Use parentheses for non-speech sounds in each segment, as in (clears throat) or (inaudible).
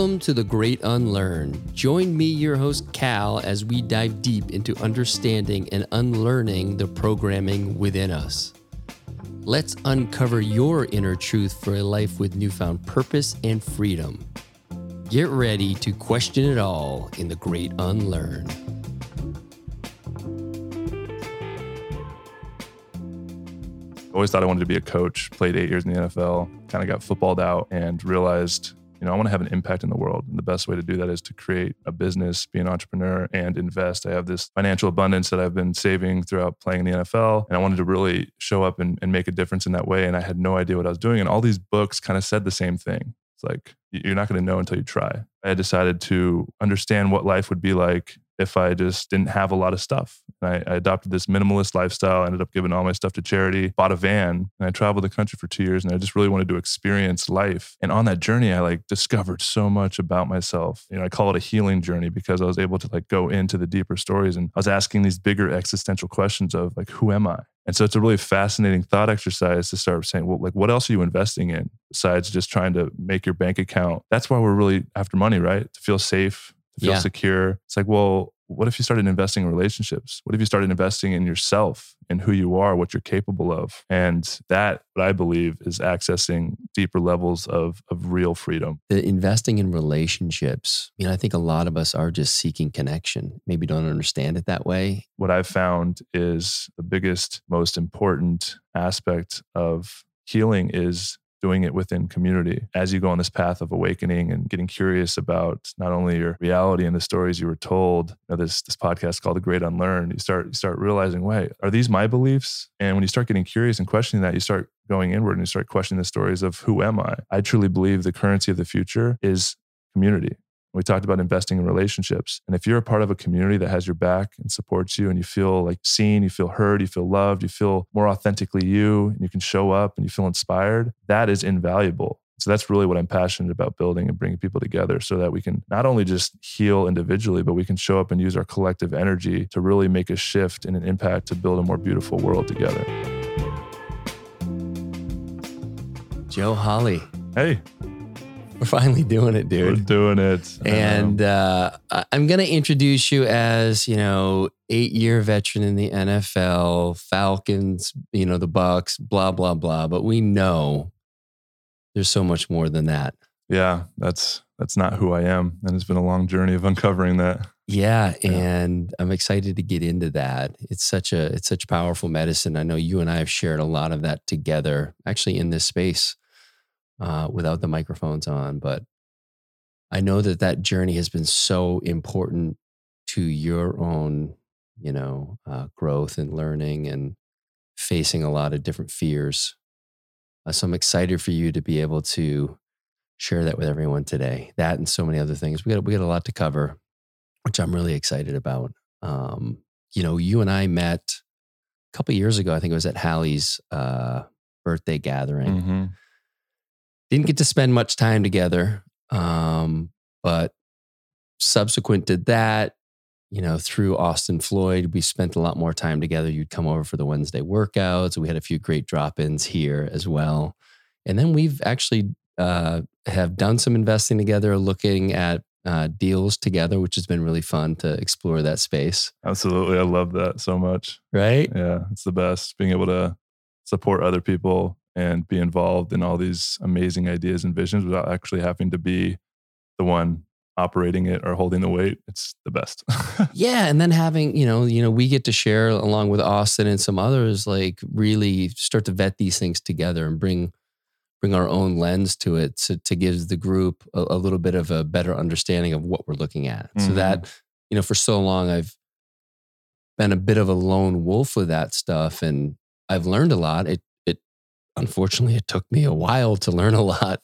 Welcome to The Great Unlearn. Join me, your host, Cal, as we dive deep into understanding and unlearning the programming within us. Let's uncover your inner truth for a life with newfound purpose and freedom. Get ready to question it all in The Great Unlearn. always thought I wanted to be a coach, played eight years in the NFL, kind of got footballed out and realized you know, I want to have an impact in the world. And the best way to do that is to create a business, be an entrepreneur, and invest. I have this financial abundance that I've been saving throughout playing in the NFL. And I wanted to really show up and, and make a difference in that way. And I had no idea what I was doing. And all these books kind of said the same thing. It's like, you're not going to know until you try. I decided to understand what life would be like if I just didn't have a lot of stuff. I, I, adopted this minimalist lifestyle, ended up giving all my stuff to charity, bought a van, and I traveled the country for two years. And I just really wanted to experience life. And on that journey, I like discovered so much about myself. You know, I call it a healing journey because I was able to like go into the deeper stories and I was asking these bigger existential questions of like, who am I? And so it's a really fascinating thought exercise to start saying, well, like, what else are you investing in besides just trying to make your bank account? That's why we're really after money, right? To feel safe, feel yeah. secure. It's like, well, what if you started investing in relationships? What if you started investing in yourself and who you are, what you're capable of? And that, what I believe, is accessing deeper levels of, of real freedom. The investing in relationships, you know, I think a lot of us are just seeking connection, maybe don't understand it that way. What I've found is the biggest, most important aspect of healing is doing it within community as you go on this path of awakening and getting curious about not only your reality and the stories you were told. You know, this this podcast called The Great Unlearn. You start you start realizing, wait, are these my beliefs? And when you start getting curious and questioning that, you start going inward and you start questioning the stories of who am I? I truly believe the currency of the future is community. We talked about investing in relationships. And if you're a part of a community that has your back and supports you and you feel like seen, you feel heard, you feel loved, you feel more authentically you, and you can show up and you feel inspired, that is invaluable. So that's really what I'm passionate about building and bringing people together so that we can not only just heal individually, but we can show up and use our collective energy to really make a shift and an impact to build a more beautiful world together. Joe Hawley. Hey. We're finally doing it, dude. We're doing it. And uh, I'm going to introduce you as, you know, eight year veteran in the NFL, Falcons, you know, the Bucks, blah, blah, blah. But we know there's so much more than that. Yeah, that's that's not who I am. And it's been a long journey of uncovering that. Yeah, yeah, and I'm excited to get into that. It's such a it's such powerful medicine. I know you and I have shared a lot of that together, actually in this space uh, without the microphones on. But I know that that journey has been so important to your own, you know, uh, growth and learning and facing a lot of different fears. Uh, so I'm excited for you to be able to share that with everyone today. That and so many other things. We got we got a lot to cover, which I'm really excited about. Um, you know, you and I met a couple years ago. I think it was at Hallie's uh, birthday gathering. Mm-hmm didn't get to spend much time together. Um, but subsequent to that, you know, through Austin Floyd, we spent a lot more time together. You'd come over for the Wednesday workouts. We had a few great drop ins here as well. And then we've actually uh, have done some investing together, looking at uh, deals together, which has been really fun to explore that space. Absolutely. I love that so much. Right? Yeah, it's the best being able to support other people and be involved in all these amazing ideas and visions without actually having to be the one operating it or holding the weight it's the best. (laughs) Yeah and then having you know you know we get to share along with austin and some others like really start to vet these things together and bring bring our own lens to it to, to give the group a, a little bit of a better understanding of what we're looking at. Mm-hmm. so that you know for so long i've been a bit of a lone wolf with that stuff and i've learned a lot. It unfortunately, it took me a while to learn a lot,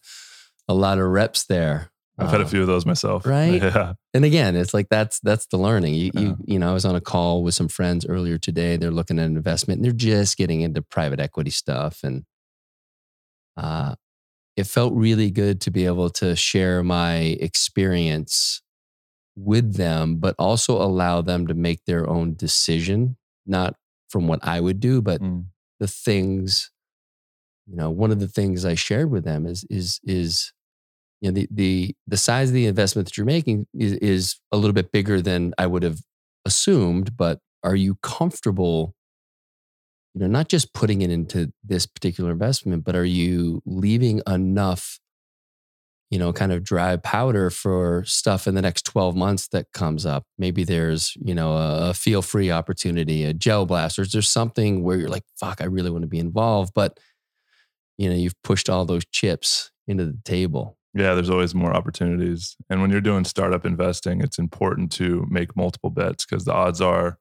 a lot of reps there. I've had a um, few of those myself. (laughs) Right. Yeah. And again, it's like that's that's the learning. You yeah. you you know, I was on a call with some friends earlier today. They're looking at an investment and they're just getting into private equity stuff. And uh it felt really good to be able to share my experience with them, but also allow them to make their own decision, not from what I would do, but mm. the things you know one of the things i shared with them is is is you know, the the the size of the investment that you're making is, is a little bit bigger than I would have assumed. But are you comfortable? You know, not just putting it into this particular investment, but are you leaving enough you know, kind of dry powder for stuff in the next 12 months that comes up. Maybe there's, you know, a, a feel free opportunity, a gel blasters. There's something where you're like, fuck, I really want to be involved. But, you know, you've pushed all those chips into the table. Yeah, there's always more opportunities. And when you're doing startup investing, it's important to make multiple bets because the odds are,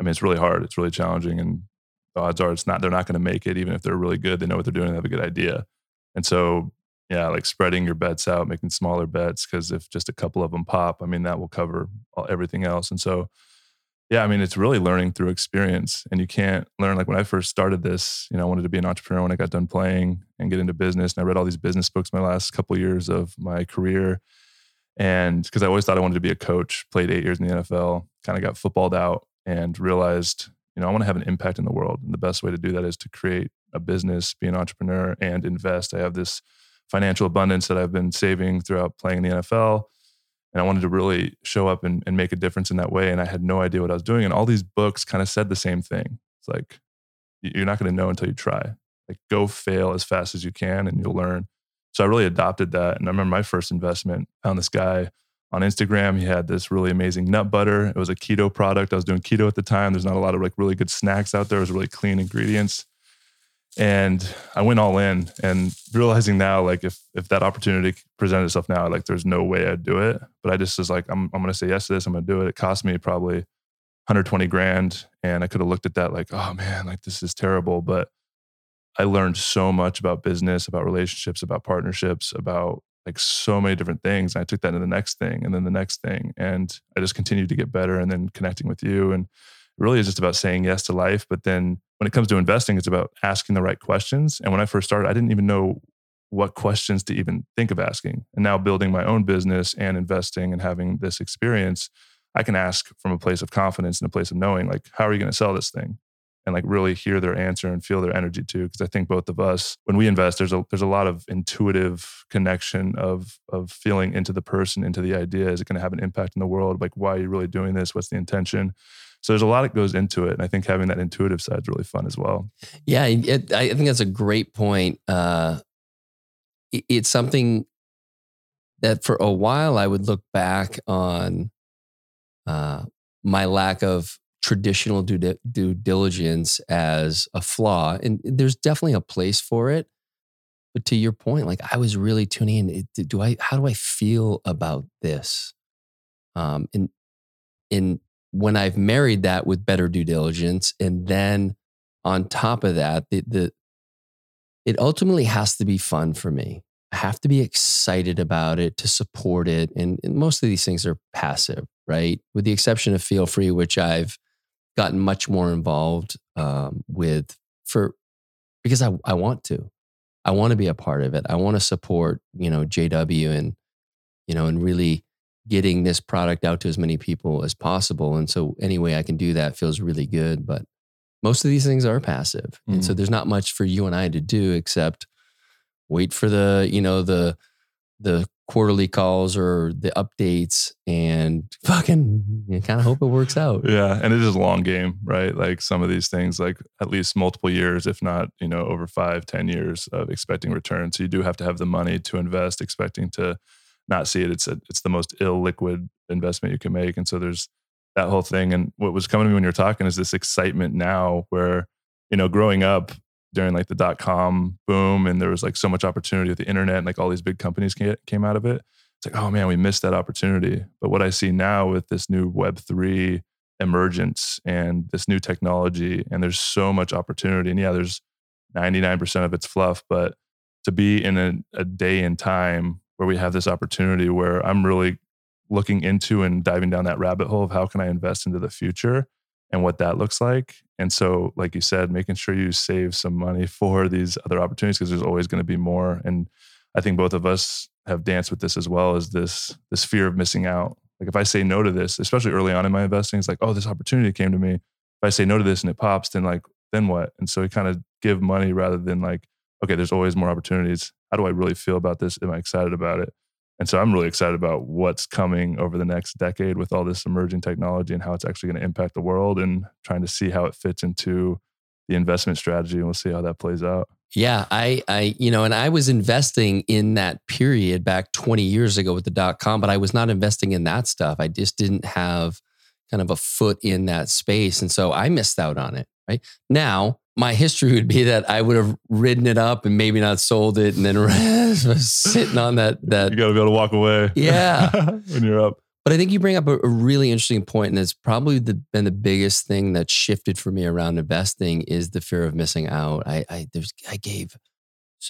I mean, it's really hard. It's really challenging. And the odds are it's not, they're not going to make it, even if they're really good. They know what they're doing, they have a good idea. And so yeah, like spreading your bets out, making smaller bets. Because if just a couple of them pop, I mean, that will cover everything else. And so, yeah, I mean, it's really learning through experience. And you can't learn like when I first started this, you know, I wanted to be an entrepreneur when I got done playing and get into business. And I read all these business books my last couple years of my career. And because I always thought I wanted to be a coach, played eight years in the NFL, kind of got footballed out and realized, you know, I want to have an impact in the world. And the best way to do that is to create a business, be an entrepreneur, and invest. I have this financial abundance that I've been saving throughout playing in the NFL. And I wanted to really show up and, and make a difference in that way. And I had no idea what I was doing. And all these books kind of said the same thing. It's like, you're not going to know until you try. Like, go fail as fast as you can and you'll learn. So I really adopted that. And I remember my first investment, found this guy on Instagram. He had this really amazing nut butter. It was a keto product. I was doing keto at the time. There's not a lot of like really good snacks out there. It was really clean ingredients and I went all in and realizing now, like if if that opportunity presented itself now, like there's no way I'd do it. But I just was like, I'm I'm gonna say yes to this. I'm gonna do it. It cost me probably 120 grand, and I could have looked at that like, oh man, like this is terrible. But I learned so much about business, about relationships, about partnerships, about like so many different things. And I took that to the next thing, and then the next thing, and I just continued to get better. And then connecting with you, and really is just about saying yes to life. But then when it comes to investing, it's about asking the right questions. And when I first started, I didn't even know what questions to even think of asking. And now building my own business and investing and having this experience, I can ask from a place of confidence and a place of knowing, like, how are you going to sell this thing? And like really hear their answer and feel their energy too. Because I think both of us, when we invest, there's a there's a lot of intuitive connection of of feeling into the person, into the idea. Is it going to have an impact in the world? Like, why are you really doing this? What's the intention? So there's a lot that goes into it, and I think having that intuitive side is really fun as well. Yeah, it, I think that's a great point. Uh, it, it's something that for a while I would look back on uh, my lack of traditional due, due diligence as a flaw, and there's definitely a place for it. But to your point, like I was really tuning in. Do I? How do I feel about this? Um, and in when I've married that with better due diligence, and then on top of that, the, the it ultimately has to be fun for me. I have to be excited about it to support it. And, and, most of these things are passive, right? With the exception of Feel Free, which I've gotten much more involved um, with for because I, I want to. I want to be a part of it. I want to support, you know, JW and, you know, and really getting this product out to as many people as possible. And so any way I can do that feels really good. But most of these things are passive. Mm. And so mm. there's not much for you and I to do except wait for the, you know, the the quarterly calls or the updates and (laughs) fucking you kind of hope it works out. Yeah. And it is a long game, right? Like some of these things, like at least multiple years, if not, you know, over five, ten years of expecting returns. So you do have to have the money to invest, expecting to not see it. It's a, it's the most illiquid investment you can make. And so there's that whole thing. And what was coming to me when you're talking is this excitement now where, you know, growing up during like the dot com boom and there was like so much opportunity with the internet and like all these big companies came out of it. It's like, oh man, we missed that opportunity. But what I see now with this new Web3 emergence and this new technology, and there's so much opportunity. And yeah, there's 99% of it's fluff, but to be in a, a day and time where we have this opportunity where I'm really looking into and diving down that rabbit hole of how can I invest into the future and what that looks like. And so, like you said, making sure you save some money (laughs) for these other opportunities because there's always going to be more. And I think both of us have danced with this as well as this this fear of missing out. Like if I say no to this, especially early on in my investing, it's like, oh, this opportunity came to me. If I say no to this and it pops, then like, then what? And so we kind of give money rather than like, okay, there's always more opportunities. How do I really feel about this? Am I excited about it? And so I'm really excited about what's coming over the next decade with all this emerging technology and how it's actually going to impact the world and trying to see how it fits into the investment strategy. And we'll see how that plays out. Yeah, I, I, you know, and I was investing in that period back 20 years ago with the dot com, but I was not investing in that stuff. I just didn't have kind of a foot in that space. And so I missed out on it. Right now, my history would be that I would have ridden it up and maybe not sold it, and then (laughs) sitting on that. That you got to be able to walk away. Yeah, (laughs) when you're up. But I think you bring up a, a really interesting point, and it's probably the, been the biggest thing that shifted for me around investing is the fear of missing out. I, I there's I gave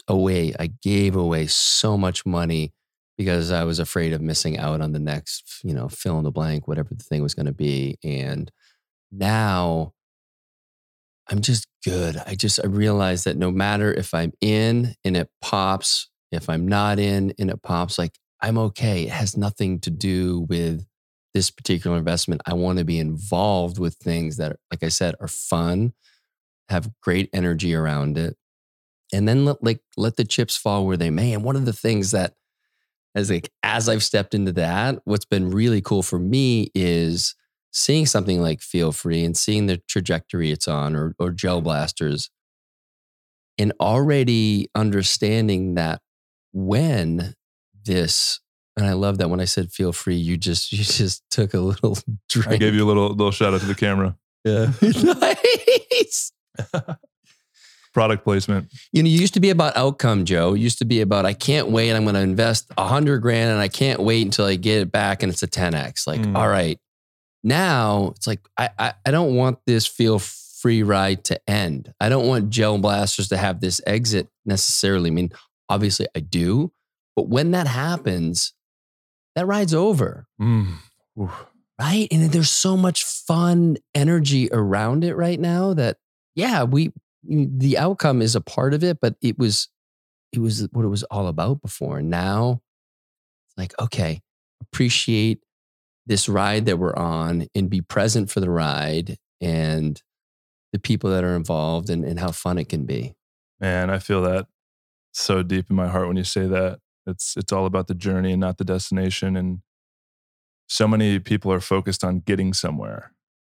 away I gave away so much money because I was afraid of missing out on the next, you know, fill in the blank, whatever the thing was going to be, and now I'm just good. I just I realize that no matter if I'm in and it pops, if I'm not in and it pops, like I'm okay. It has nothing to do with this particular investment. I want to be involved with things that, like I said, are fun, have great energy around it, and then let like let the chips fall where they may. And one of the things that as like as I've stepped into that, what's been really cool for me is seeing something like Feel Free and seeing the trajectory it's on or, or Gel Blasters and already understanding that when this and I love that when I said feel free, you just you (laughs) just took a little drink. (laughs) I gave you a little little shout out to the camera. Yeah. (laughs) nice. Product placement. You know, you used to be about outcome, Joe. It used to be about I can't wait. I'm going to invest a hundred grand and I can't wait until I get it back and it's a 10x. Like, mm. all right, now it's like, I, I, I don't want this feel free ride to end. I don't want gel blasters to have this exit necessarily. I mean, obviously I do, but when that happens, that ride's over. Mm. Right. And there's so much fun energy around it right now that, yeah, we, the outcome is a part of it, but it was, it was what it was all about before. And now it's like, okay, appreciate this ride that we're on and be present for the ride and the people that are involved and, and how fun it can be. Man, I feel that so deep in my heart when you say that. It's it's all about the journey and not the destination. And so many people are focused on getting somewhere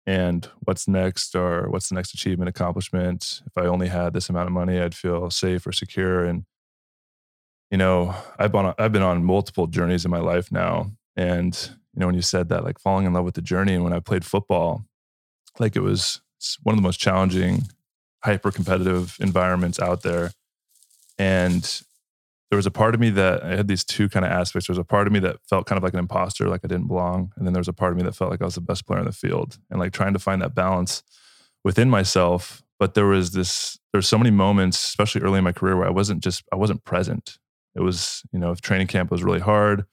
and what's next or what's the next achievement, accomplishment. If I only had this amount of money, I'd feel safe or secure. And you know, I've been on, I've been on multiple journeys in my life now, and you know, when you said that, like falling in love with the journey. And when I played football, like it was one of the most challenging, hyper competitive environments out there. And there was a part of me that I had these two kind of aspects. There was a part of me that felt kind of like an imposter, like I didn't belong. And then there was a part of me that felt like I was the best player in the field and like trying to find that balance within myself. But there was this, there's so many moments, especially early in my career, where I wasn't just, I wasn't present. It was, you know, if training camp was really hard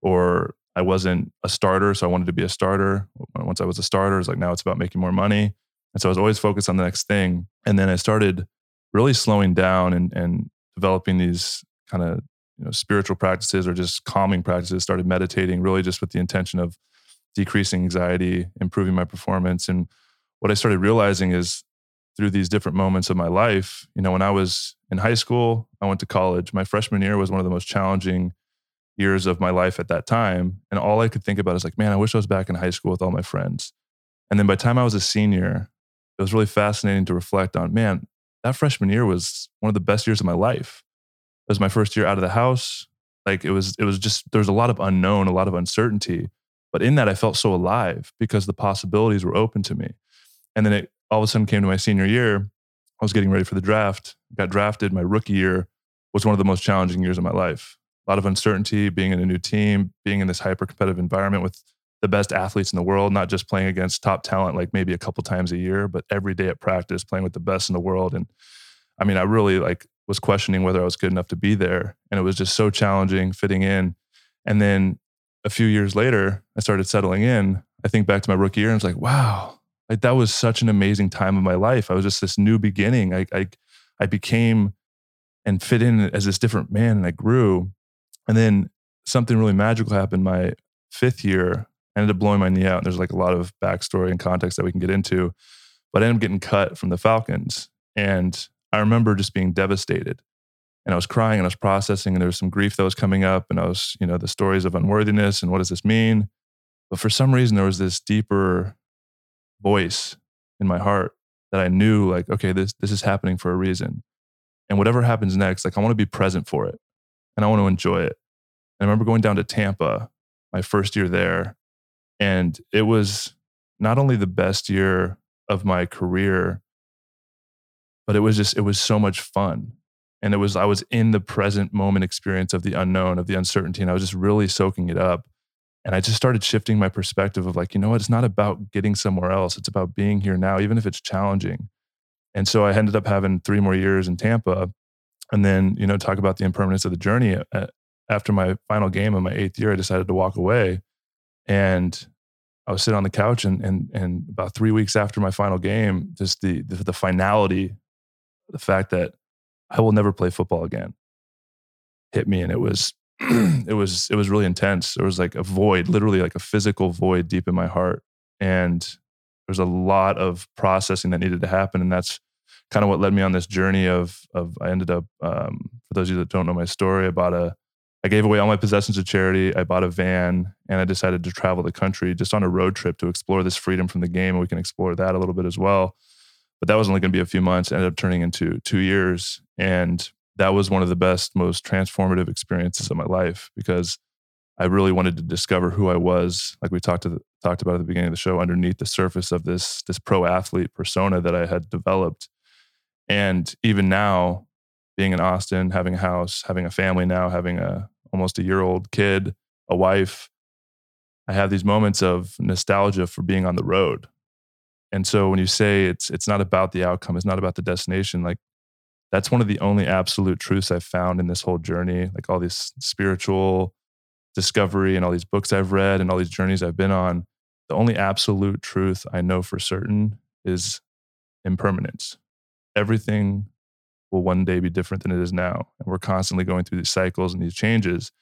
or I wasn't a starter, so I wanted to be a starter. Once I was a starter, it's like now it's about making more money. And so I was always focused on the next thing. And then I started really slowing down and, and developing these kind of you know spiritual practices or just calming practices. Started meditating really just with the intention of decreasing anxiety, improving my performance. And what I started realizing is through these different moments of my life, you know, when I was in high school, I went to college. My freshman year was one of the most challenging years of my life at that time. And all I could think about is like, man, I wish I was back in high school with all my friends. And then by the time I was a senior, it was really fascinating to reflect on, man, that freshman year was one of the best years of my life. It was my first year out of the house. Like it was, it was just, there was a lot of unknown, a lot of uncertainty. But in that, I felt so alive because the possibilities were open to me. And then it all of a sudden came to my senior year. I was getting ready for the draft, got drafted. My rookie year was one of the most challenging years of my life lot of uncertainty, being in a new team, being in this hyper competitive environment with the best athletes in the world, not just playing against top talent like maybe a couple times a year, but every day at practice playing with the best in the world. And I mean, I really like was questioning whether I was good enough to be there. And it was just so challenging fitting in. And then a few years later, I started settling in. I think back to my rookie year and I was like, wow, like that was such an amazing time of my life. I was just this new beginning. I, I, I became and fit in as this different man and I grew. And then something really magical happened my fifth year. I ended up blowing my knee out. And there's like a lot of backstory and context that we can get into. But I ended up getting cut from the Falcons. And I remember just being devastated. and I was crying and I was processing and there was some grief that was coming up and I was, you know, the stories of unworthiness and what does this mean? But for some reason, there was this deeper voice in my heart that I knew like, okay, this, this is happening for a reason. And whatever happens next, like I want to be present for it and I want to enjoy it. I remember going down to Tampa my first year there. And it was not only the best year of my career, but it was just, it was so much fun. And it was, I was in the present moment experience of the unknown, of the uncertainty. And I was just really soaking it up. And I just started shifting my perspective of like, you know what? It's not about getting somewhere else. It's about being here now, even if it's challenging. And so I ended up having three more years in Tampa. And then, you know, talk about the impermanence of the journey. Uh, After my final game in my eighth year, I decided to walk away. And I was sitting on the couch and and and about three weeks after my final game, just the the, the finality, the fact that I will never play football again hit me. And it was (clears throat) it was it was really intense. There was like a void, literally like a physical void deep in my heart. And there's a lot of processing that needed to happen. And that's kind of what led me on this journey of of I ended up um, for those of you that don't know my story, I bought a I gave away all my possessions to charity. I bought a van and I decided to travel the country just on a road trip to explore this freedom from the game. And we can explore that a little bit as well. But that was only going to be a few months, it ended up turning into two years. And that was one of the best, most transformative experiences of my life because I really wanted to discover who I was, like we talked the, talked about at the beginning of the show, underneath the surface of this this pro athlete persona that I had developed. And even now, being in Austin, having a house, having a family now, having a almost a year old kid, a wife, I have these moments of nostalgia for being on the road. And so when you say it's it's not about the outcome, it's not about the destination, like that's one of the only absolute truths I've found in this whole journey, like all this spiritual discovery and all these books I've read and all these journeys I've been on. The only absolute truth I know for certain is impermanence. Everything will one day be different than it is now. And we're constantly going through these cycles and these changes.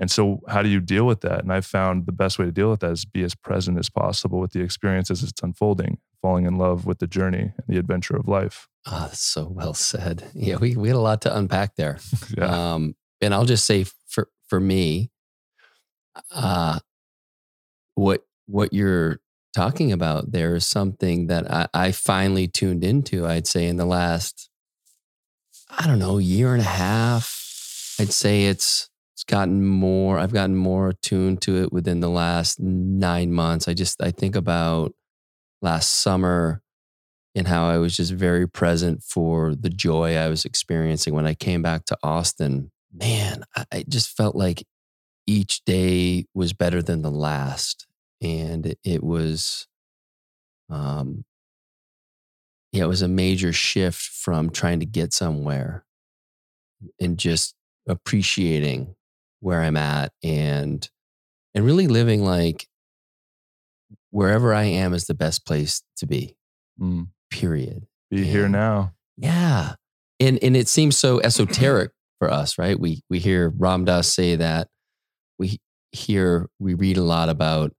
And so, how do you deal with that? And I've found the best way to deal with that is be as present as possible with the experience as it's unfolding, falling in love with the journey and the adventure of life. Oh, that's so well said. Yeah, we, we had a lot to unpack there. (laughs) yeah. Um, and I'll just say for for me, uh, what what you're talking about there is something that I, I finally tuned into. I'd say in the last, I don't know, year and a half. I'd say it's it's gotten more. I've gotten more attuned to it within the last nine months. I just I think about last summer and how I was just very present for the joy I was experiencing when I came back to Austin. Man, I just felt like each day was better than the last, and it was, um, yeah, it was a major shift from trying to get somewhere and just appreciating where I'm at and and really living like wherever I am is the best place to be. Mm. Period. Be here now. Yeah. And and it seems so (clears throat) esoteric for us, right? We we hear Ram Dass say that. We hear we read a lot about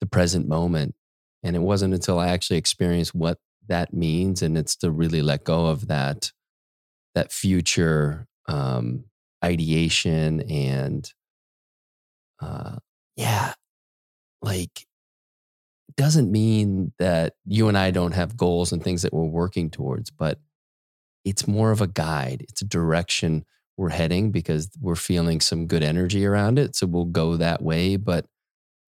the present moment. And it wasn't until I actually experienced what that means and it's to really let go of that that future um ideation and uh yeah like doesn't mean that you and I don't have goals and things that we're working towards but it's more of a guide. It's a direction we're heading because we're feeling some good energy around it so we'll go that way but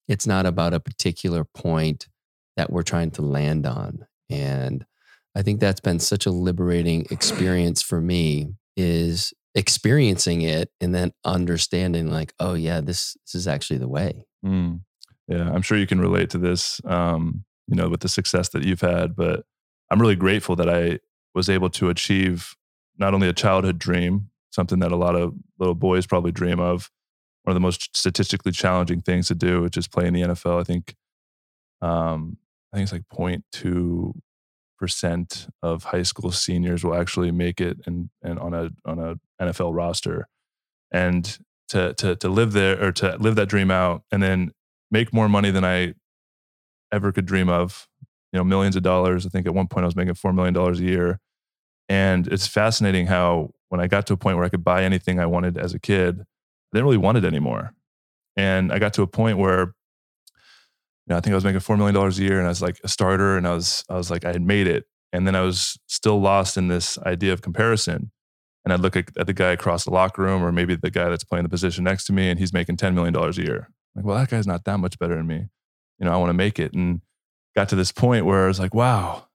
it's not about a particular point that we're trying to land on and i think that's been such a liberating experience for me is experiencing it and then understanding like oh yeah this this is actually the way Mm. Yeah, I'm sure you can relate to this, um, you know, with the success that you've had. But I'm really grateful that I was able to achieve not only a childhood dream, something that a lot of little boys probably dream of, one of the most statistically challenging things to do, which is play in the NFL. I think, um, I think it's like 0.2 percent of high school seniors will actually make it and and on a on a NFL roster, and to to to live there or to live that dream out and then make more money than I ever could dream of. You know, millions of dollars. I think at one point I was making four million dollars a year, and it's fascinating how when I got to a point where I could buy anything I wanted as a kid, I didn't really want it anymore. And I got to a point where, know, I think I was making $4 million a year and I was like a starter and I was, I was like, I had made it. And then I was still lost in this idea of comparison. And I'd look at, at the guy across the locker room or maybe the guy that's playing the position next to me and he's making $10 million a year. Like, well, that guy's not that much better than me. You know, I want to make it. And got to this point where I was like, wow,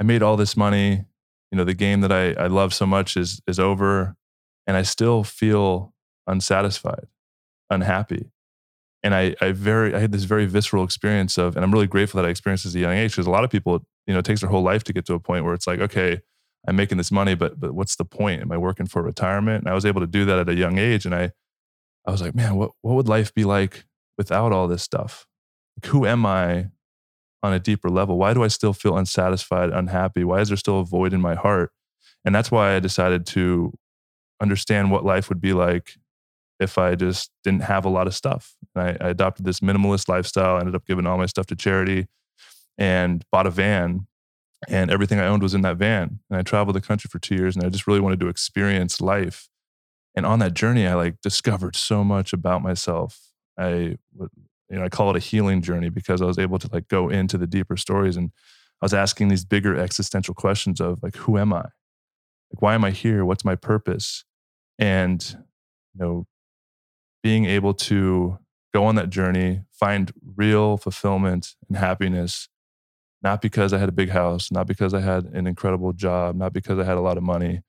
I made all this money. You know, the game that I, I love so much is is over. And I still feel unsatisfied, unhappy. And I, I very I had this very visceral experience of, and I'm really grateful that I experienced as a young age because a lot of people, you know, it takes their whole life to get to a point where it's like, okay, I'm making this money, but but what's the point? Am I working for retirement? And I was able to do that at a young age. And I I was like, man, what what would life be like without all this stuff? Like, who am I on a deeper level? Why do I still feel unsatisfied, unhappy? Why is there still a void in my heart? And that's why I decided to understand what life would be like if I just didn't have a lot of stuff. And I, I adopted this minimalist lifestyle, I ended up giving all my stuff to charity and bought a van. And everything I owned was in that van. And I traveled the country for two years and I just really wanted to experience life. And on that journey, I like discovered so much about myself. I would you know, I call it a healing journey because I was able to like go into the deeper stories and I was asking these bigger existential questions of like, who am I? Like, why am I here? What's my purpose? And, you know, being able to go on that journey, find real fulfillment and happiness, not because I had a big house, not because I had an incredible job, not because I had a lot of money.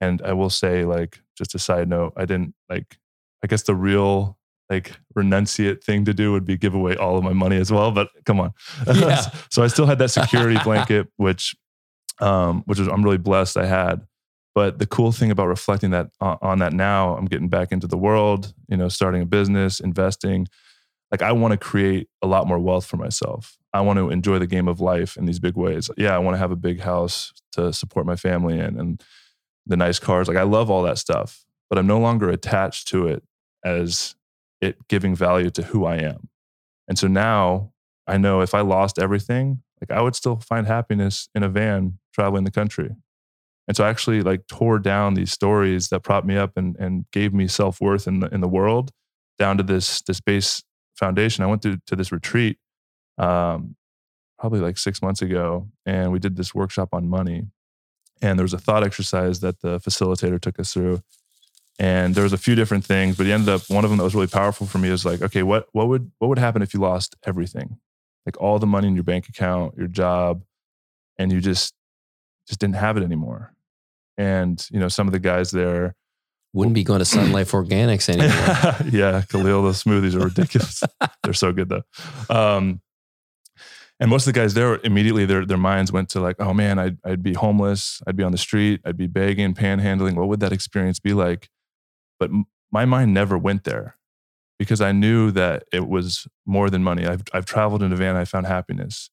And I will say, like, just a side note, I didn't like, I guess the real like renunciate thing to do would be give away all of my money as well. But come on. Yeah. (laughs) so I still had that security (laughs) blanket, which, um, which was, I'm really blessed I had. But the cool thing about reflecting that on, on that now, I'm getting back into the world, you know, starting a business, investing. Like I want to create a lot more wealth for myself. I want to enjoy the game of life in these big ways. Yeah, I want to have a big house to support my family in and the nice cars. Like I love all that stuff, but I'm no longer attached to it as it giving value to who I am. And so now I know if I lost everything, like I would still find happiness in a van traveling the country. And so I actually like tore down these stories that propped me up and, and gave me self-worth in the in the world down to this this base foundation. I went to, to this retreat um, probably like six months ago, and we did this workshop on money. And there was a thought exercise that the facilitator took us through and there was a few different things but he ended up one of them that was really powerful for me is like okay what what would what would happen if you lost everything like all the money in your bank account your job and you just just didn't have it anymore and you know some of the guys there wouldn't be going to Sun Life Organics (laughs) anymore. yeah, Khalil, the smoothies are ridiculous. (laughs) They're so good though. Um, and most of the guys there immediately their their minds went to like, oh man, I'd I'd be homeless, I'd be on the street, I'd be begging, panhandling. What would that experience be like? But my mind never went there because I knew that it was more than money. I've, I've traveled in a van, I found happiness.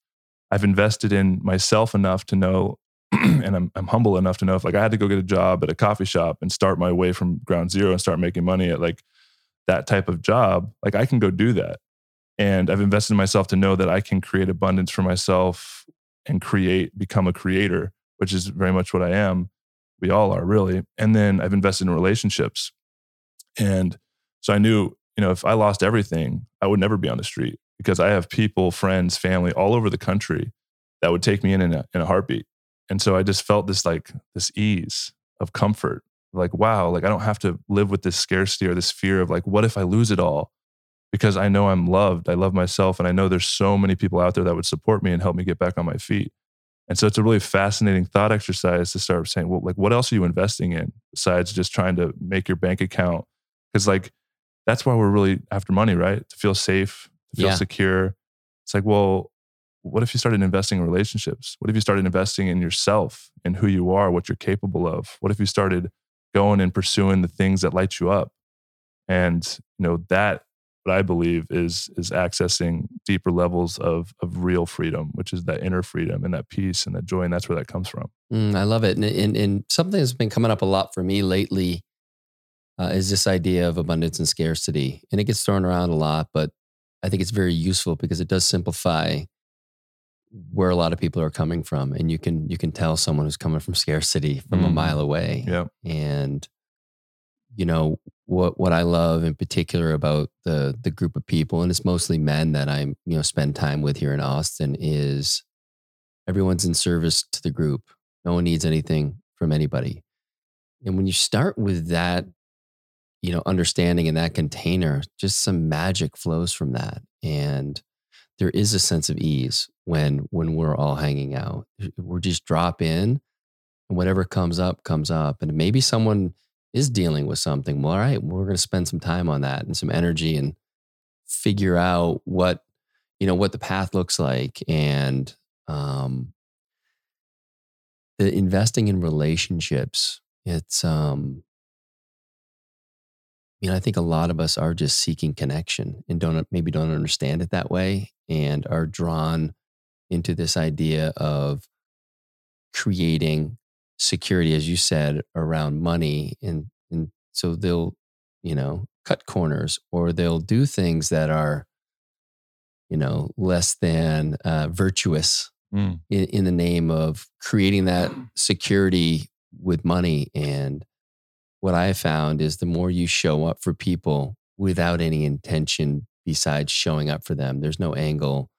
I've invested in myself enough to know, (clears throat) and I'm, I'm humble enough to know if like I had to go get a job at a coffee shop and start my way from ground zero and start making money at like that type of job, like I can go do that. And I've invested in myself to know that I can create abundance for myself and create, become a creator, which is very much what I am. We all are really. And then I've invested in relationships and so I knew, you know, if I lost everything, I would never be on the street because I have people, friends, family all over the country that would take me in in a, in a heartbeat. And so I just felt this like this ease of comfort. Like, wow, like I don't have to live with this scarcity or this fear of like, what if I lose it all? Because I know I'm loved. I love myself. And I know there's so many people out there that would support me and help me get back on my feet. And so it's a really fascinating thought exercise to start saying, well, like, what else are you investing in besides just trying to make your bank account because like that's why we're really after money, right? To feel safe, to feel yeah. secure. It's like, well, what if you started investing in relationships? What if you started investing in yourself and who you are, what you're capable of? What if you started going and pursuing the things that light you up? And you know that what I believe is is accessing deeper levels of of real freedom, which is that inner freedom and that peace and that joy, and that's where that comes from. Mm, I love it, and, and, and something that's been coming up a lot for me lately uh, is this idea of abundance and scarcity. And it gets thrown around a lot, but I think it's very useful because it does simplify where a lot of people are coming from and you can you can tell someone who's coming from scarcity from mm. a mile away yeah. and you know what what i love in particular about the the group of people and it's mostly men that i you know spend time with here in austin is everyone's in service to the group. No one needs anything from anybody. And when you start with that you know understanding in that container just some magic flows from that and there is a sense of ease when when we're all hanging out. We're just drop in and whatever comes up comes up and maybe someone is dealing with something. Well, all right, we're going to spend some time on that and some energy and figure out what you know what the path looks like and um the investing in relationships it's um know, I think a lot of us are just seeking connection and don't maybe don't understand it that way and are drawn into this idea of creating security, as you said, around money. And, and so they'll, you know, cut corners or they'll do things that are, you know, less than uh, virtuous mm. in, in the name of creating that (clears throat) security with money. And what I found is the more you show up for people without any intention besides showing up for them, there's no angle,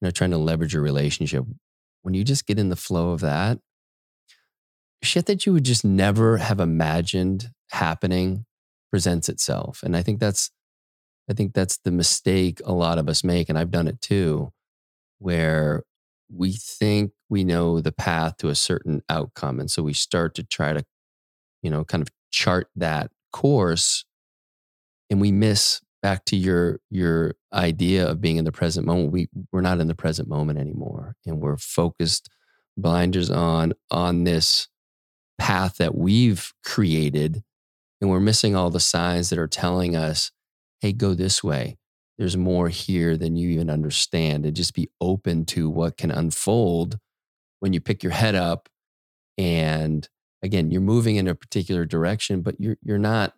you know, trying to leverage your relationship. When you just get in the flow of that, shit that you would just never have imagined happening presents itself. And I think that's, I think that's the mistake a lot of us make. And I've done it too, where we think we know the path to a certain outcome. And so we start to try to, you know, kind of chart that course and we miss back to your your idea of being in the present moment we we're not in the present moment anymore and we're focused blinders on on this path that we've created and we're missing all the signs that are telling us hey go this way. There's more here than you even understand and just be open to what can unfold when you pick your head up and again, you're moving in a particular direction, but you're you're not.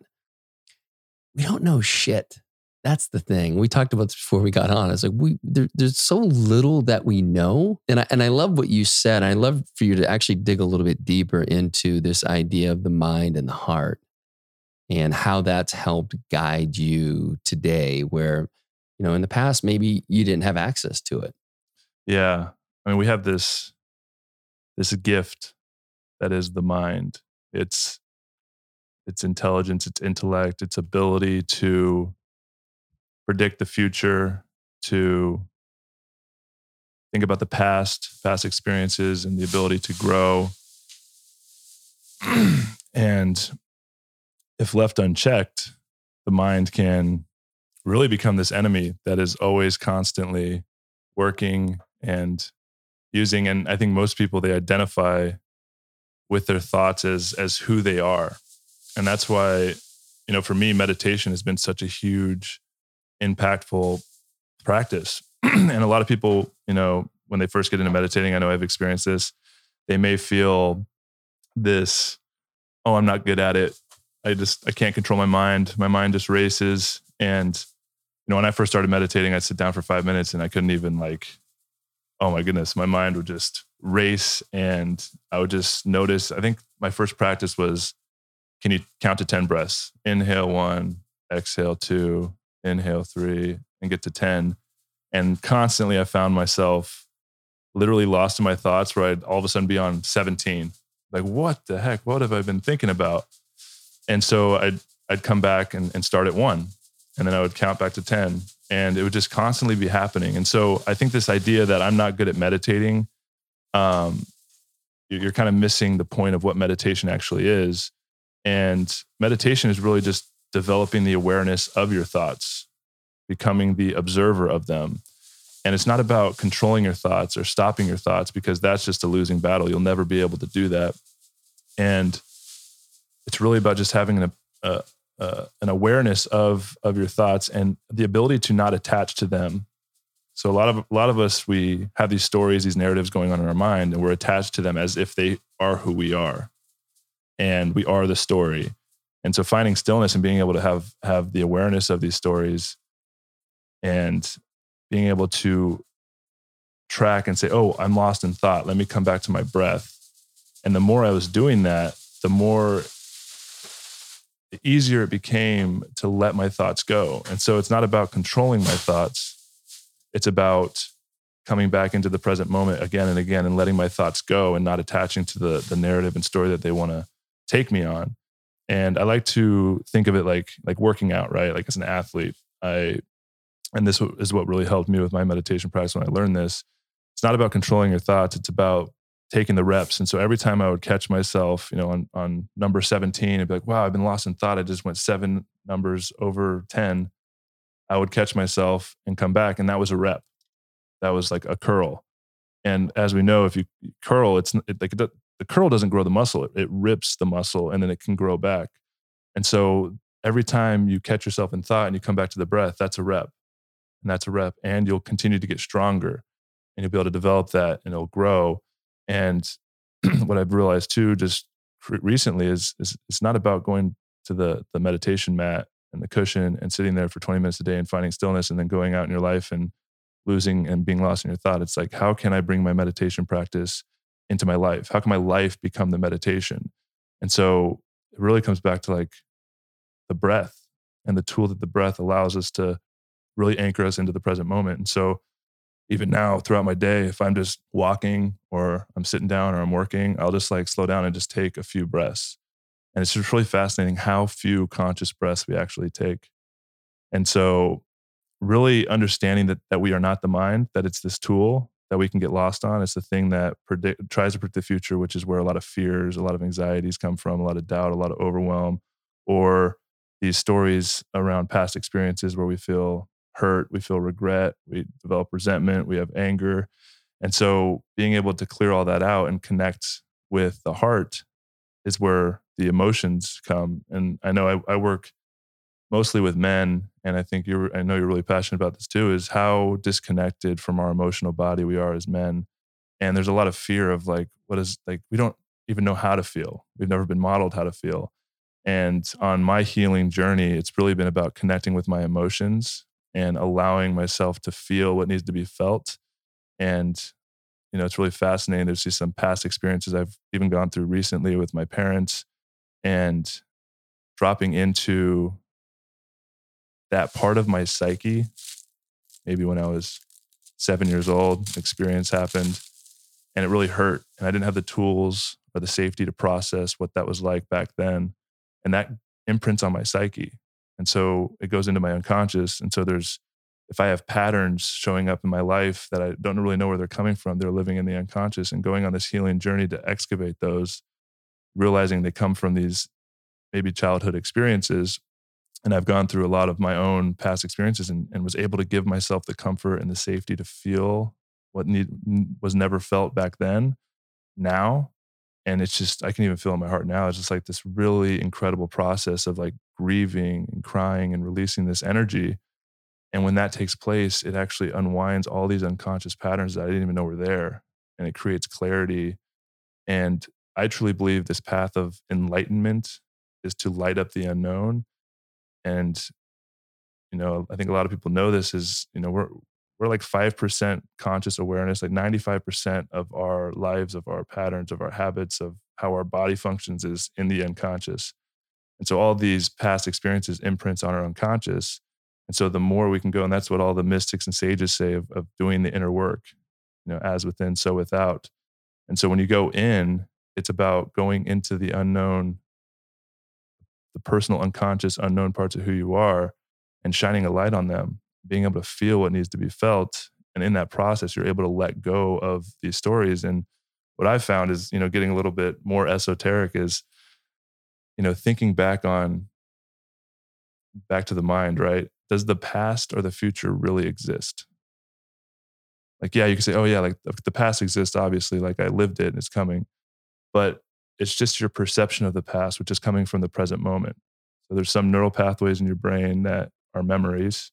We don't know shit. That's the thing. We talked about this before we got on. It's like we there, there's so little that we know, and I, and I love what you said. I love for you to actually dig a little bit deeper into this idea of the mind and the heart, and how that's helped guide you today. Where you know in the past maybe you didn't have access to it. Yeah, I mean we have this this gift that is the mind. It's its intelligence, its intellect, its ability to predict the future, to think about the past, past experiences, and the ability to grow. (clears throat) and if left unchecked, the mind can really become this enemy that is always constantly working and using. And I think most people, they identify with their thoughts as as who they are. And that's why you know for me meditation has been such a huge impactful practice. (clears throat) And a lot of people you know when they first get into meditating i know i've experienced this they may feel this oh i'm not good at it. I just i can't control my mind. My mind just races. And you know when i first started meditating i'd sit down for five minutes and i couldn't even like oh my goodness my mind would just race and I would just notice. I think my first practice was can you count to 10 breaths? Inhale one, exhale two, inhale three, and get to 10. And constantly I found myself literally lost in my thoughts where I'd all of a sudden be on 17. Like, what the heck? What have I been thinking about? And so I'd, I'd come back and, and start at one. And then I would count back to 10. And it would just constantly be happening. And so I think this idea that I'm not good at meditating um, you're kind of missing the point of what meditation actually is. And meditation is really just developing the awareness of your thoughts, becoming the observer of them. And it's not about controlling your thoughts or stopping your thoughts because that's just a losing battle. You'll never be able to do that. And it's really about just having an, uh, uh, an awareness of, of your thoughts and the ability to not attach to them so a lot of a lot of us we have these stories, these narratives going on in our mind, and we're attached to them as if they are who we are, and we are the story. And so finding stillness and being able to have have the awareness of these stories, and being able to track and say, oh, I'm lost in thought. Let me come back to my breath. And the more I was doing that, the more the easier it became to let my thoughts go. And so it's not about controlling my thoughts, it's about coming back into the present moment again and again and letting my thoughts go and not attaching to the, the narrative and story that they want to take me on. And I like to think of it like like working out, right? Like as an athlete, I and this is what really helped me with my meditation practice when I learned this. It's not about controlling your thoughts, it's about taking the reps. And so every time I would catch myself, you know, on, on number 17, I'd be like, wow, I've been lost in thought. I just went seven numbers over 10. I would catch myself and come back. And that was a rep. That was like a curl. And as we know, if you curl, it's it, like the curl doesn't grow the muscle, it, it rips the muscle and then it can grow back. And so every time you catch yourself in thought and you come back to the breath, that's a rep. And that's a rep. And you'll continue to get stronger and you'll be able to develop that and it'll grow and (clears throat) what I've realized too, just recently, is, is it's not about going to the the meditation mat and the cushion and sitting there for 20 minutes a day and finding stillness and then going out in your life and losing and being lost in your thought. It's like, how can I bring my meditation practice into my life? How can my life become the meditation? And so it really comes back to like the breath and the tool that the breath allows us to really anchor us into the present moment. And so even now throughout my day, if I'm just walking or I'm sitting down or I'm working, I'll just like slow down and just take a few breaths. And it's just really fascinating how few conscious breaths we actually take. And so, really understanding that, that we are not the mind, that it's this tool that we can get lost on. It's the thing that predict, tries to predict the future, which is where a lot of fears, a lot of anxieties come from, a lot of doubt, a lot of overwhelm, or these stories around past experiences where we feel hurt, we feel regret, we develop resentment, we have anger. And so being able to clear all that out and connect with the heart is where the emotions come. And I know I, I work mostly with men, and I think you're I know you're really passionate about this too, is how disconnected from our emotional body we are as men. And there's a lot of fear of like, what is like, we don't even know how to feel. We've never been modeled how to feel. And on my healing journey, it's really been about connecting with my emotions and allowing myself to feel what needs to be felt. And, you know, it's really fascinating. There's just some past experiences I've even gone through recently with my parents and dropping into that part of my psyche. Maybe when I was seven years old, experience happened and it really hurt. And I didn't have the tools or the safety to process what that was like back then. And that imprints on my psyche. And so it goes into my unconscious. And so there's, if I have patterns showing up in my life that I don't really know where they're coming from, they're living in the unconscious and going on this healing journey to excavate those, realizing they come from these maybe childhood experiences. And I've gone through a lot of my own past experiences and, and was able to give myself the comfort and the safety to feel what need, was never felt back then now and it's just i can even feel in my heart now it's just like this really incredible process of like grieving and crying and releasing this energy and when that takes place it actually unwinds all these unconscious patterns that i didn't even know were there and it creates clarity and i truly believe this path of enlightenment is to light up the unknown and you know i think a lot of people know this is you know we're we're like 5% conscious awareness like 95% of our lives of our patterns of our habits of how our body functions is in the unconscious. And so all these past experiences imprints on our unconscious. And so the more we can go and that's what all the mystics and sages say of, of doing the inner work you know as within so without. And so when you go in it's about going into the unknown the personal unconscious unknown parts of who you are and shining a light on them being able to feel what needs to be felt and in that process you're able to let go of these stories. And what i've found is you know getting a little bit more esoteric is you know thinking back on back to the mind right? Does the past or the future really exist? Like yeah you can say oh yeah like the past exists obviously like i lived it and it's coming. But it's just your perception of the past which is coming from the present moment. So there's some neural pathways in your brain that are memories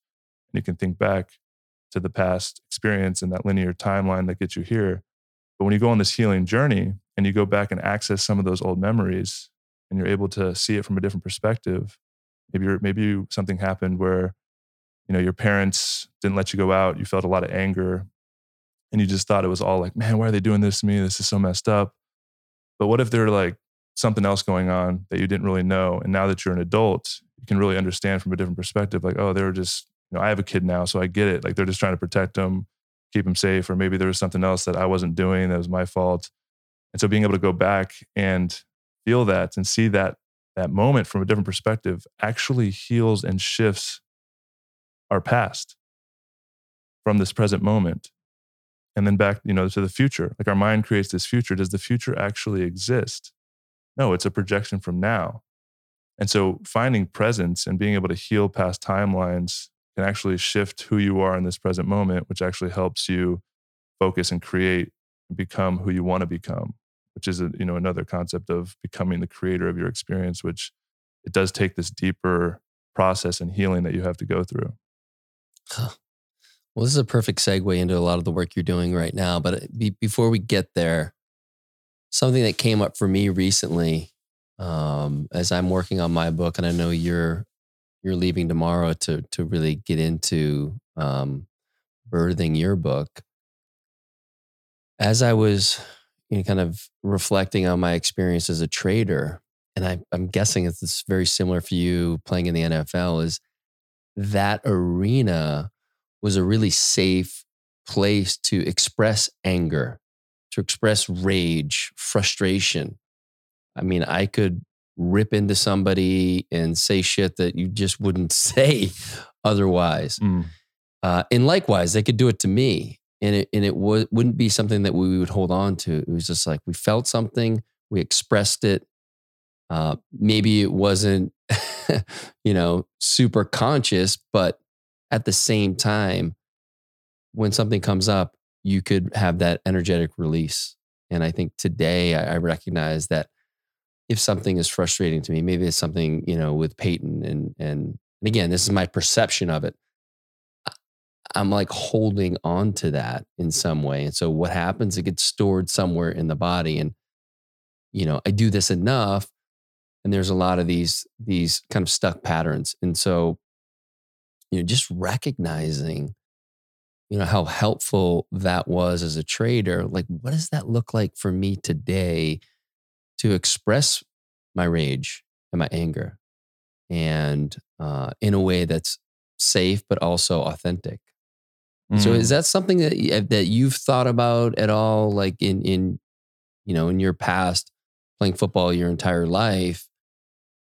and you can think back to the past experience and that linear timeline that gets you here. But when you go on this healing journey and you go back and access some of those old memories and you're able to see it from a different perspective, maybe maybe something happened where you know your parents didn't let you go out, you felt a lot of anger, and you just thought it was all like, man, why are they doing this to me? This is so messed up. But what if they're like something else going on that you didn't really know? And now that you're an adult, you can really understand from a different perspective, like, oh, they were just, you know, I have a kid now, so I get it. Like they're just trying to protect them, keep them safe, or maybe there was something else that I wasn't doing that was my fault. And so being able to go back and feel that and see that that moment from a different perspective actually heals and shifts our past from this present moment and then back you know to the future like our mind creates this future does the future actually exist no it's a projection from now and so finding presence and being able to heal past timelines can actually shift who you are in this present moment which actually helps you focus and create and become who you want to become which is a, you know another concept of becoming the creator of your experience which it does take this deeper process and healing that you have to go through huh. Well, this is a perfect segue into a lot of the work you're doing right now. But uh, be, before we get there, something that came up for me recently um, as I'm working on my book, and I know you're you're leaving tomorrow to to really get into um, birthing your book. As I was, you know, kind of reflecting on my experience as a trader, and I, I'm guessing it's very similar for you playing in the NFL. Is that arena was a really safe place to express anger, to express rage, frustration. I mean, I could rip into somebody and say shit that you just wouldn't (laughs) say otherwise. Mm. Uh, and likewise, they could do it to me. And it, and it w- wouldn't be something that we would hold on to. It was just like we felt something, we expressed it. Uh, maybe it wasn't, (laughs) you know, super conscious, but at the same time, when something comes up, you could have that energetic release. And I think today I, I recognize that if something is frustrating to me, maybe it's something, you know, with Peyton and and and again, this is my perception of it. I'm like holding on to that in some way. And so what happens, it gets stored somewhere in the body. And, you know, I do this enough and there's a lot of these, these kind of stuck patterns. And so you know, just recognizing, you know, how helpful that was as a trader. Like, what does that look like for me today to express my rage and my anger and uh, in a way that's safe, but also authentic? Mm. So is that something that that you've thought about at all, like in in you know in your past playing football your entire life?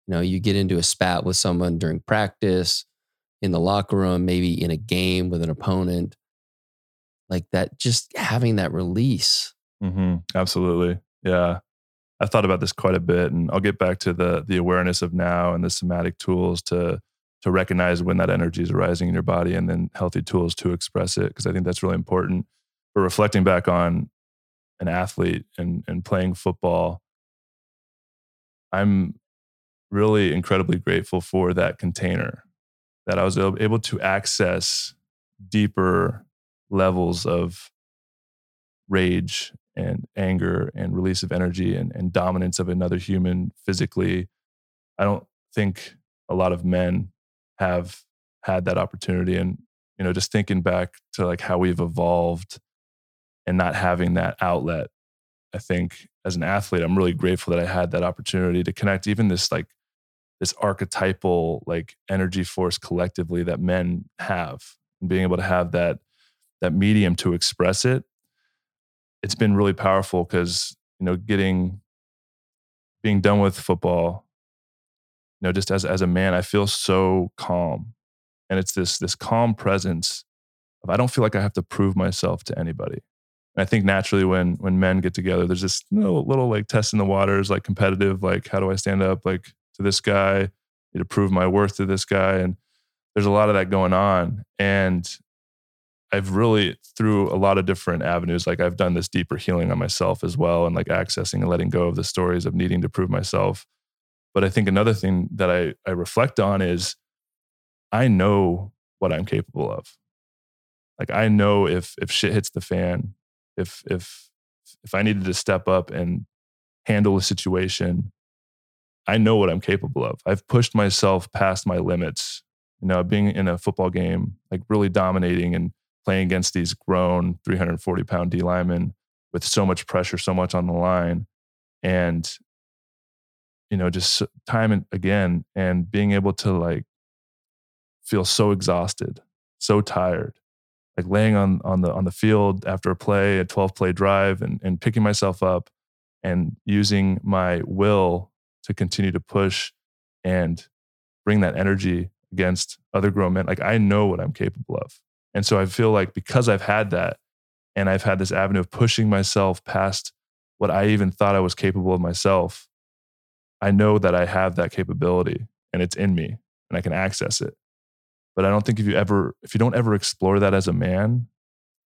You know, you get into a spat with someone during practice, in the locker room, maybe in a game with an opponent, like that, just having that release. Mm-hmm. Absolutely. Yeah. I've thought about this quite a bit and I'll get back to the the awareness of now and the somatic tools to to recognize when that energy is arising in your body and then healthy tools to express it because I think that's really important. But reflecting back on an athlete and and playing football, I'm really incredibly grateful for that container that I was able to access deeper levels of rage and anger and release of energy and, and dominance of another human physically. I don't think a lot of men have had that opportunity. And, you know, just thinking back to like how we've evolved and not having that outlet, I think as an athlete, I'm really grateful that I had that opportunity to connect even this like this archetypal like energy force collectively that men have and being able to have that that medium to express it it's been really powerful because you know getting being done with football you know just as as a man i feel so calm and it's this this calm presence of i don't feel like i have to prove myself to anybody and i think naturally when when men get together there's this little, like test in the waters like competitive like how do i stand up like to this guy, need to prove my worth to this guy. And there's a lot of that going on. And I've really, through a lot of different avenues, like I've done this deeper healing on myself as well, and like accessing and letting go of the stories of needing to prove myself. But I think another thing that I, I reflect on is I know what I'm capable of. Like I know if if shit hits the fan, if if if I needed to step up and handle a situation I know what I'm capable of. I've pushed myself past my limits. You know, being in a football game, like really dominating and playing against these grown 340 pound D linemen with so much pressure, so much on the line. And, you know, just time and again, and being able to like feel so exhausted, so tired, like laying on, on the, on the field after a play, a 12 play drive and, and picking myself up and using my will to continue to push and bring that energy against other grown men. Like I know what I'm capable of. And so I feel like because I've had that and I've had this avenue of pushing myself past what I even thought I was capable of myself, I know that I have that capability and it's in me and I can access it. But I don't think if you ever, if you don't ever explore that as a man,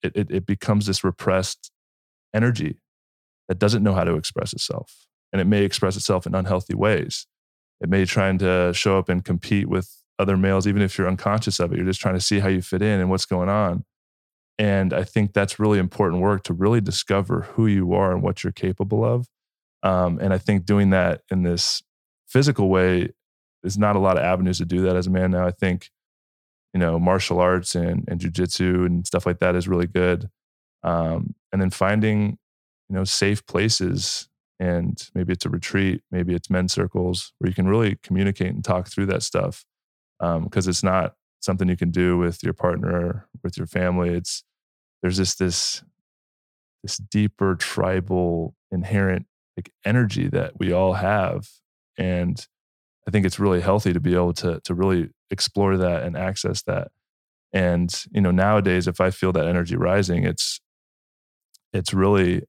it, it, it becomes this repressed energy that doesn't know how to express itself. And it may express itself in unhealthy ways. It may try to show up and compete with other males, even if you're unconscious of it. You're just trying to see how you fit in and what's going on. And I think that's really important work to really discover who you are and what you're capable of. Um, and I think doing that in this physical way is not a lot of avenues to do that as a man now. I think, you know, martial arts and, and jujitsu and stuff like that is really good. Um, and then finding, you know, safe places and maybe it's a retreat, maybe it's men's circles where you can really communicate and talk through that stuff because um, it's not something you can do with your partner, with your family. It's there's just this this deeper tribal inherent like energy that we all have, and I think it's really healthy to be able to to really explore that and access that. And you know, nowadays, if I feel that energy rising, it's it's really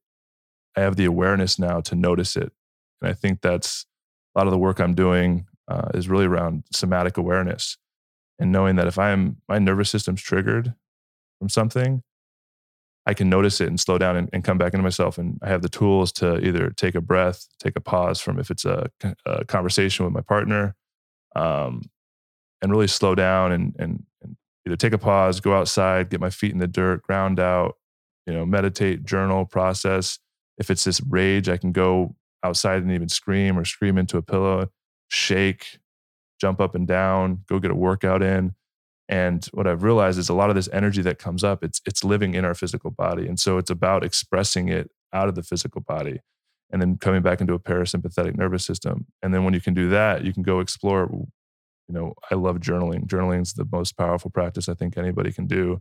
I have the awareness now to notice it, and I think that's a lot of the work I'm doing uh, is really around somatic awareness and knowing that if I'm my nervous system's triggered from something, I can notice it and slow down and, and, come back into myself. And I have the tools to either take a breath, take a pause from if it's a, a conversation with my partner, um, and really slow down and, and, and either take a pause, go outside, get my feet in the dirt, ground out, you know, meditate, journal, process. If it's this rage, I can go outside and even scream or scream into a pillow shake, jump up and down, go get a workout in. And what I've realized is a lot of this energy that comes up, it's it's living in our physical body. And so it's about expressing it out of the physical body and then coming back into a parasympathetic nervous system. And then when you can do that, you can go explore. You know, I love journaling. Journaling is the most powerful practice I think anybody can do.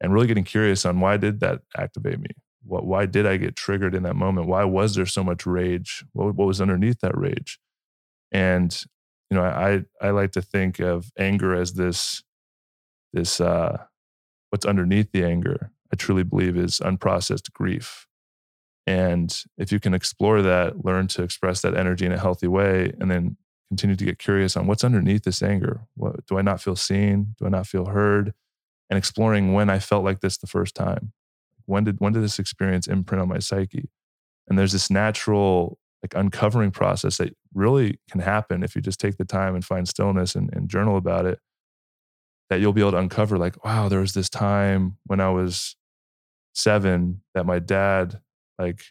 And really getting curious on why did that activate me? What, why did I get triggered in that moment? Why was there so much rage? What, what was underneath that rage? And you know, I I like to think of anger as this this uh, what's underneath the anger. I truly believe is unprocessed grief. And if you can explore that, learn to express that energy in a healthy way, and then continue to get curious on what's underneath this anger. What do I not feel seen? Do I not feel heard? And exploring when I felt like this the first time. When did when did this experience imprint on my psyche? And there's this natural like uncovering process that really can happen if you just take the time and find stillness and, and journal about it that you'll be able to uncover like wow there was this time when i was seven that my dad like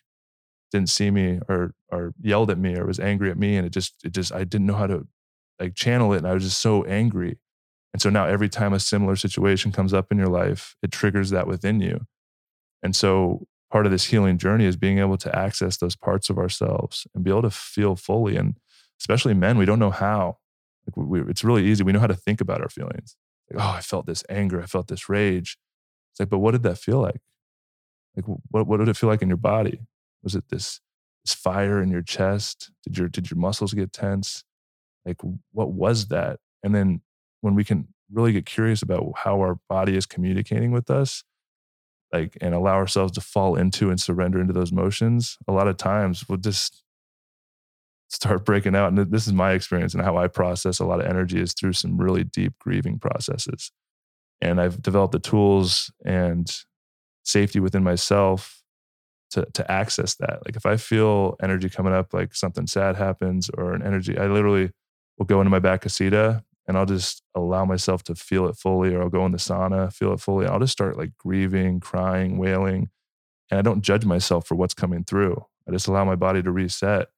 didn't see me or or yelled at me or was angry at me and it just it just i didn't know how to like channel it and i was just so angry. And so now every time a similar situation comes up in your life it triggers that within you. And so part of this healing journey is being able to access those parts of ourselves and be able to feel fully. And especially men, we don't know how. Like we, it's really easy. We know how to think about our feelings. Like, oh, I felt this anger. I felt this rage. It's like, but what did that feel like? Like, what, what did it feel like in your body? Was it this, this fire in your chest? Did your, did your muscles get tense? Like, what was that? And then when we can really get curious about how our body is communicating with us, like and allow ourselves to fall into and surrender into those motions a lot of times we'll just start breaking out. And this is my experience and how i process a lot of energy is through some really deep grieving processes. And i've developed the tools and safety within myself to, to access that. Like if i feel energy coming up like something sad happens or an energy i literally will go into my back casita and I'll just allow myself to feel it fully, or I'll go in the sauna, feel it fully. I'll just start like grieving, crying, wailing. And I don't judge myself for what's coming through. I just allow my body to reset.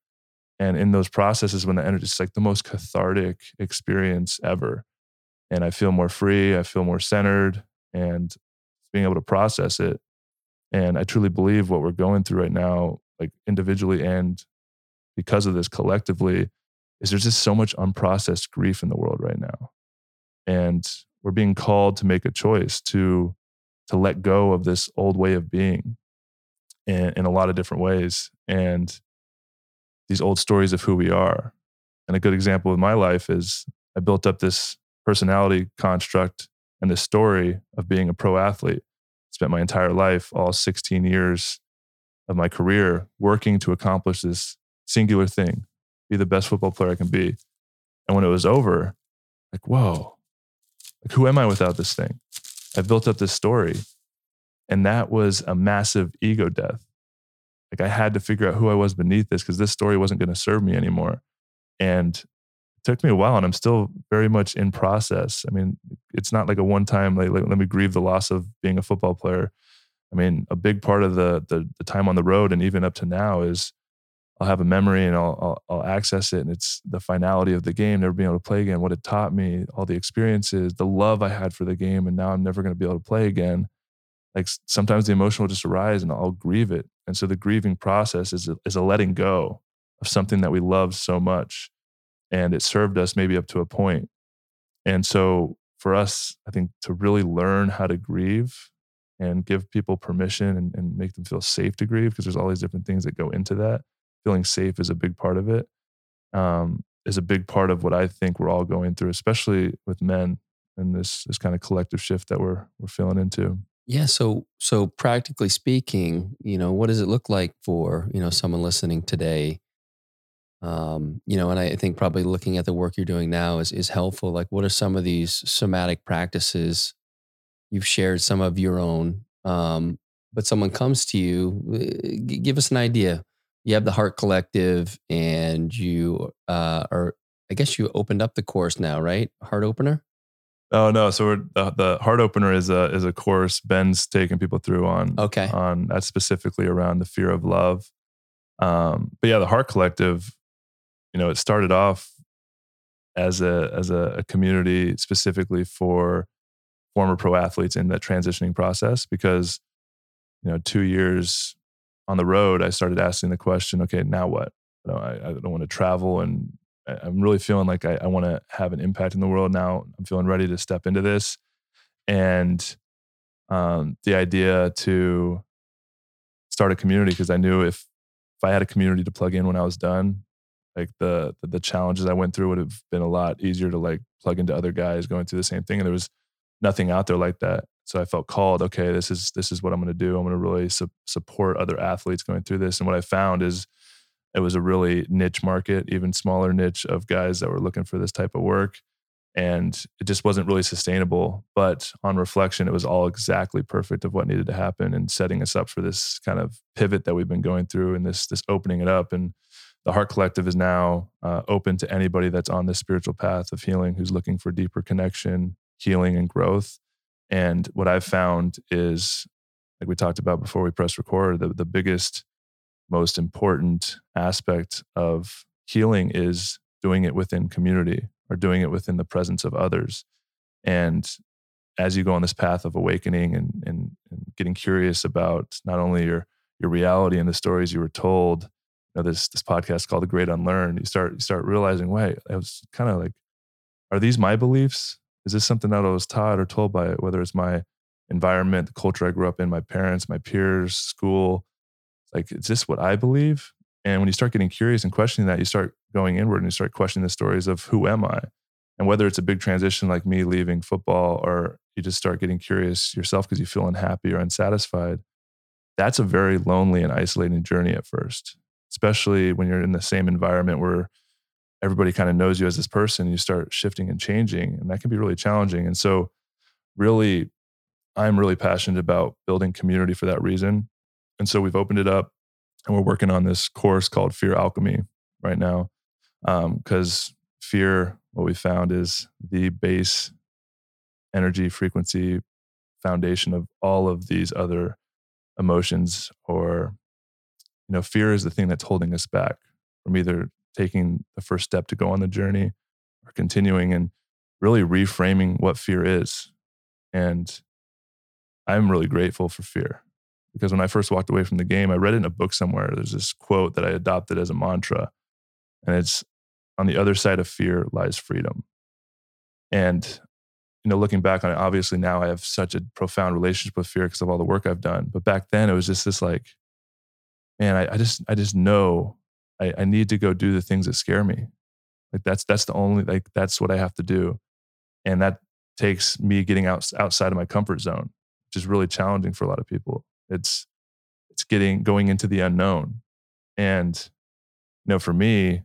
And in those processes, when the energy is like the most cathartic experience ever. And I feel more free, I feel more centered, and being able to process it. And I truly believe what we're going through right now, like individually and because of this collectively, is there's just so much unprocessed grief in the world right now. And we're being called to make a choice to to let go of this old way of being in, in a lot of different ways. And these old stories of who we are. And a good example of my life is I built up this personality construct and this story of being a pro athlete. Spent my entire life, all 16 years of my career, working to accomplish this singular thing be the best football player I can be. And when it was over, like, whoa, like, who am I without this thing? I built up this story. And that was a massive ego death. Like, I had to figure out who I was beneath this because this story wasn't going to serve me anymore. And it took me a while, and I'm still very much in process. I mean, it's not like a one time, like, like, let me grieve the loss of being a football player. I mean, a big part of the, the, the time on the road and even up to now is I'll have a memory and I'll, I'll, I'll access it, and it's the finality of the game, never being able to play again, what it taught me, all the experiences, the love I had for the game, and now I'm never going to be able to play again. Like sometimes the emotion will just arise, and I'll grieve it, and so the grieving process is a, is a letting go of something that we love so much, and it served us maybe up to a point. and so for us, I think to really learn how to grieve and give people permission and, and make them feel safe to grieve because there's all these different things that go into that feeling safe is a big part of it. Um, is a big part of what I think we're all going through, especially with men and this this kind of collective shift that we're we're feeling into. Yeah. So so practically speaking, you know, what does it look like for you know someone listening today? Um, you know, and I think probably looking at the work you're doing now is is helpful. Like, what are some of these somatic practices? You've shared some of your own, um, but someone comes to you. Eh, give us an idea you have the Hart Collective, and you uh, are. I guess you opened up the course now, right? Heart opener. Oh no! So we're, the, the heart opener is a is a course Ben's taking people through on. Okay. On that's specifically around the fear of love. Um, but yeah, the Hart Collective, you know, it started off as a as a, a community specifically for former pro athletes in that transitioning process because you know two years on the road, I started asking the question, okay, now what? You know, I, I don't want to travel and I'm really feeling like I, I want to have an impact in the world now. I'm feeling ready to step into this. And um, the idea to start a community, because I knew if if I had a community to plug in when I was done, like the, the, the challenges I went through would have been a lot easier to like plug into other guys going through the same thing. And there was nothing out there like that. So I felt called. Okay, this is this is what I'm going to do. I'm going to really su- support other athletes going through this. And what I found is it was a really niche market, even smaller niche of guys that were looking for this type of work. And it just wasn't really sustainable. But on reflection, it was all exactly perfect of what needed to happen and setting us up for this kind of pivot that we've been going through and this this opening it up. And the Hart Collective is now uh, open to anybody that's on this spiritual path of healing who's looking for deeper connection, healing, and growth. And what I've found is, like we talked about before we press record, the, the biggest, most important aspect of healing is doing it within community or doing it within the presence of others. And as you go on this path of awakening and, and, and getting curious about not only your your reality and the stories you were told, you know, this this podcast called The Great Unlearn, you start you start realizing, wait, I was kind of like, are these my beliefs? Is this something that I was taught or told by whether it's my environment, the culture I grew up in, my parents, my peers, school? Like, is this what I believe? And when you start getting curious and questioning that, you start going inward and you start questioning the stories of who am I? And whether it's a big transition like me leaving football or you just start getting curious yourself because you feel unhappy or unsatisfied, that's a very lonely and isolating journey at first, especially when you're in the same environment where everybody kind of knows you as this person you start shifting and changing and that can be really challenging and so really i'm really passionate about building community for that reason and so we've opened it up and we're working on this course called fear alchemy right now because um, fear what we found is the base energy frequency foundation of all of these other emotions or you know fear is the thing that's holding us back from either taking the first step to go on the journey or continuing and really reframing what fear is. And I'm really grateful for fear because when I first walked away from the game, I read it in a book somewhere. There's this quote that I adopted as a mantra, and it's on the other side of fear lies freedom. And you know, looking back on it, obviously now I have such a profound relationship with fear because of all the work I've done. But back then it was just this like, man, I, I just I just know I, I need to go do the things that scare me. Like that's that's the only like that's what I have to do. And that takes me getting out outside of my comfort zone, which is really challenging for a lot of people. It's it's getting going into the unknown. And you know, for me,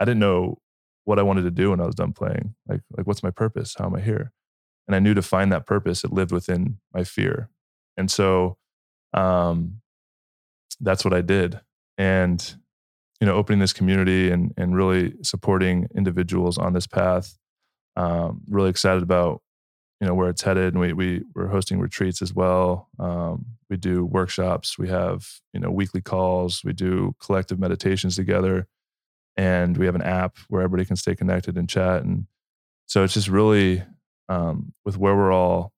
I didn't know what I wanted to do when I was done playing. Like like what's my purpose? How am I here? And I knew to find that purpose, it lived within my fear. And so um that's what I did. And you know, opening this community and and really supporting individuals on this path. Um, really excited about you know where it's headed, and we we we're hosting retreats as well. Um, we do workshops. We have you know weekly calls. We do collective meditations together, and we have an app where everybody can stay connected and chat. And so it's just really um, with where we're all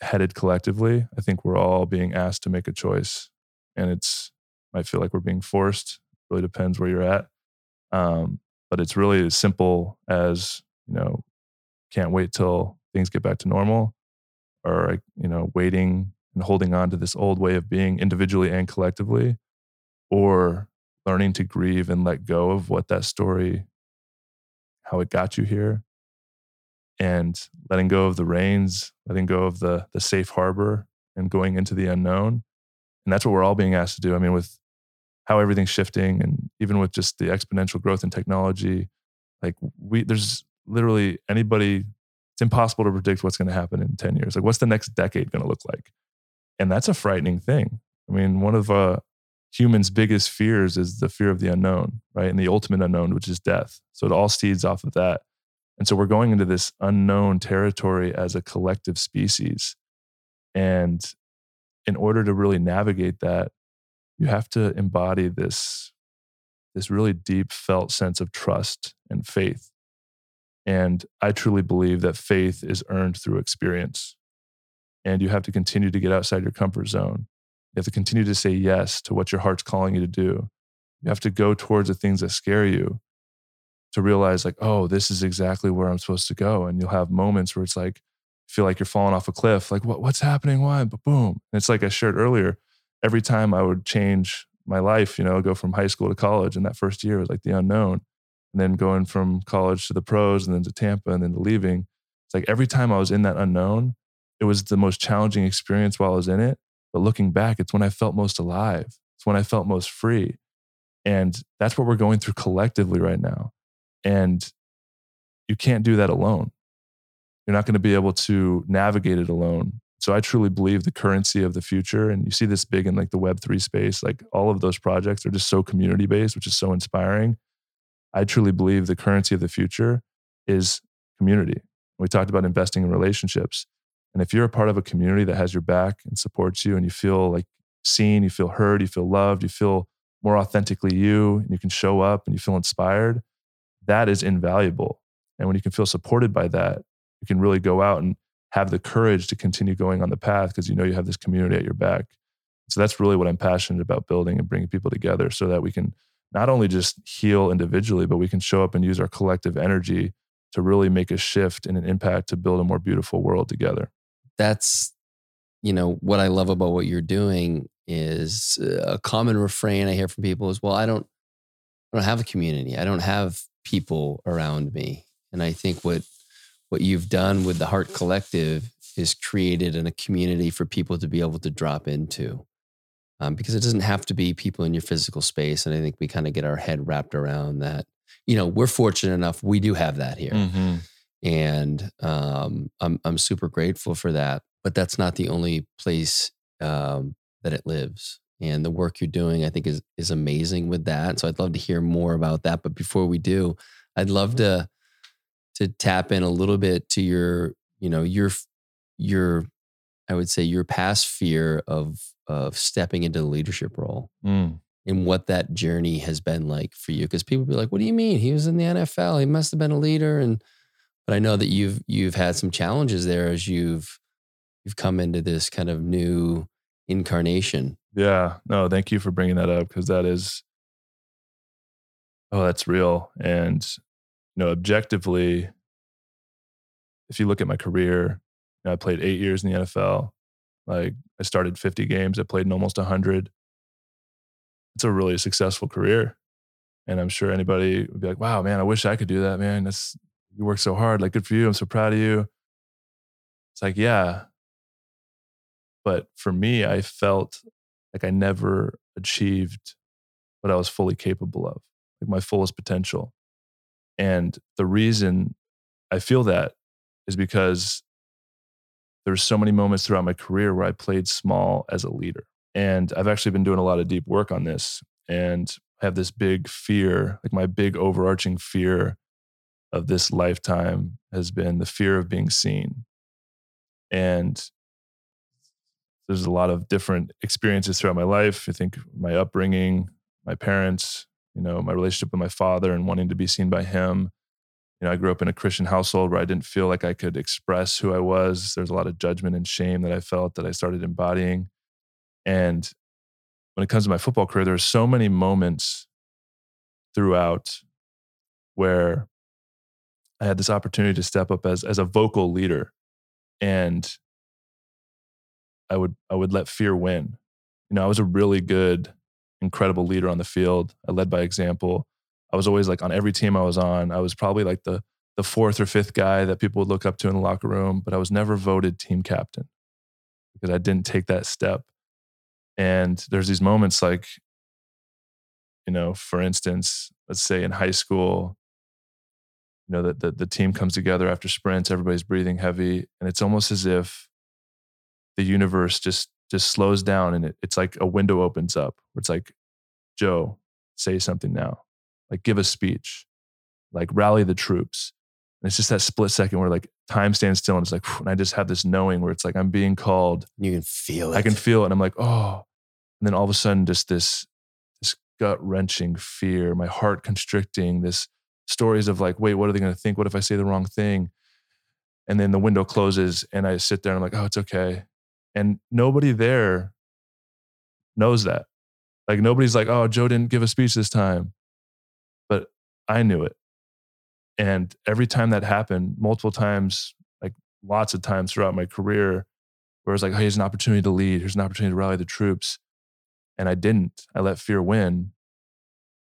headed collectively. I think we're all being asked to make a choice, and it's might feel like we're being forced really depends where you're at. Um, but it's really as simple as, you know, can't wait till things get back to normal or, you know, waiting and holding on to this old way of being individually and collectively or learning to grieve and let go of what that story, how it got you here and letting go of the reins, letting go of the, the safe harbor and going into the unknown. And that's what we're all being asked to do. I mean, with how everything's shifting and even with just the exponential growth in technology like we there's literally anybody it's impossible to predict what's going to happen in 10 years. Like what's the next decade going to look like? And that's a frightening thing. I mean one of uh humans biggest fears is the fear of the unknown right? And the ultimate unknown which is death. So it all seeds off of that. And so we're going into this unknown territory as a collective species. And in order to really navigate that you have to embody this this really deep felt sense of trust and faith. And i truly believe that faith is earned through experience. And you have to continue to get outside your comfort zone. You have to continue to say yes to what your heart's calling you to do. You have to go towards the things that scare you to realize like oh this is exactly where i'm supposed to go. And you'll have moments where it's like feel like you're falling off a cliff like what, what's happening? Why? But boom and it's like i shared earlier every time I would change my life, you know, go from high school to college, and that first year was like the unknown. And then going from college to the pros and then to Tampa and then to leaving. It's like every time I was in that unknown, it was the most challenging experience while I was in it. But looking back, it's when I felt most alive. It's when I felt most free. And that's what we're going through collectively right now. And you can't do that alone. You're not going to be able to navigate it alone. So I truly believe the currency of the future, and you see this big in like the Web3 space, like all of those projects are just so community based, which is so inspiring. I truly believe the currency of the future is community. We talked about investing in relationships. And if you're a part of a community that has your back and supports you and you feel like seen, you feel heard, you feel loved, you feel more authentically you, and you can show up and you feel inspired, that is invaluable. And when you can feel supported by that, you can really go out and have the courage to continue going on the path because you know you have this community at your back. So that's really what I'm passionate about building and bringing people together so that we can not only just heal individually, but we can show up and use our collective energy to really make a shift and an impact to build a more beautiful world together. That's, you know, what I love about what you're doing is uh, a common refrain I hear from people is, well, I don't, I don't have a community. I don't have people around me. And I think what what you've done with the Hart Collective is created in a community for people to be able to drop into. Um, because it doesn't have to be people in your physical space. And I think we kind of get our head wrapped around that. You know, we're fortunate enough, we do have that here. Mm-hmm. And um, I'm, I'm super grateful for that. But that's not the only place um, that it lives. And the work you're doing, I think, is, is amazing with that. So I'd love to hear more about that. But before we do, I'd love to to tap in a little bit to your, you know, your your I would say your past fear of of stepping into the leadership role. Mm. And what that journey has been like for you, because people be like, "What do you mean? He was in the NFL. He must have been a leader." And but I know that you've you've had some challenges there as you've you've come into this kind of new incarnation. Yeah. No, thank you for bringing that up because that is, oh, that's real. And, know, objectively, if you look at my career, you know, I played eight years in the NFL. Like I started 50 games, I played in almost 100. It's a really successful career. And I'm sure anybody would be like, wow, man, I wish I could do that, man. That's, you work so hard. Like, good for you. I'm so proud of you. It's like, yeah. But for me, I felt like I never achieved what I was fully capable of, like my fullest potential. And the reason I feel that is because there's so many moments throughout my career where I played small as a leader. And I've actually been doing a lot of deep work on this and I have this big fear, like my big overarching fear of this lifetime has been the fear of being seen. And there's a lot of different experiences throughout my life. I think my upbringing, my parents, you know, my relationship with my father and wanting to be seen by him. You know, I grew up in a Christian household where I didn't feel like I could express who I was. There's a lot of judgment and shame that I felt that I started embodying. And when it comes to my football career, there are so many moments throughout where I had this opportunity to step up as as a vocal leader, and I would I would let fear win. You know, I was a really good, incredible leader on the field. I led by example. I was always like on every team I was on. I was probably like the the fourth or fifth guy that people would look up to in the locker room, but I was never voted team captain because I didn't take that step. And there's these moments like, you know, for instance, let's say in high school, you know, that the, the team comes together after sprints, everybody's breathing heavy, and it's almost as if the universe just just slows down and it, it's like a window opens up where it's like, Joe, say something now. Like give a speech. Like rally the troops. And it's just that split second where like time stands still and it's like, and I just have this knowing where it's like I'm being called. You can feel it. I can feel it. And I'm like, oh. And then all of a sudden, just this this gut wrenching fear, my heart constricting, this stories of like, wait, what are they going to think? What if I say the wrong thing? And then the window closes and I sit there and I'm like, oh, it's okay. And nobody there knows that. Like nobody's like, oh, Joe didn't give a speech this time. But I knew it. And every time that happened, multiple times, like lots of times throughout my career, where it's like, hey, here's an opportunity to lead, here's an opportunity to rally the troops. And I didn't. I let fear win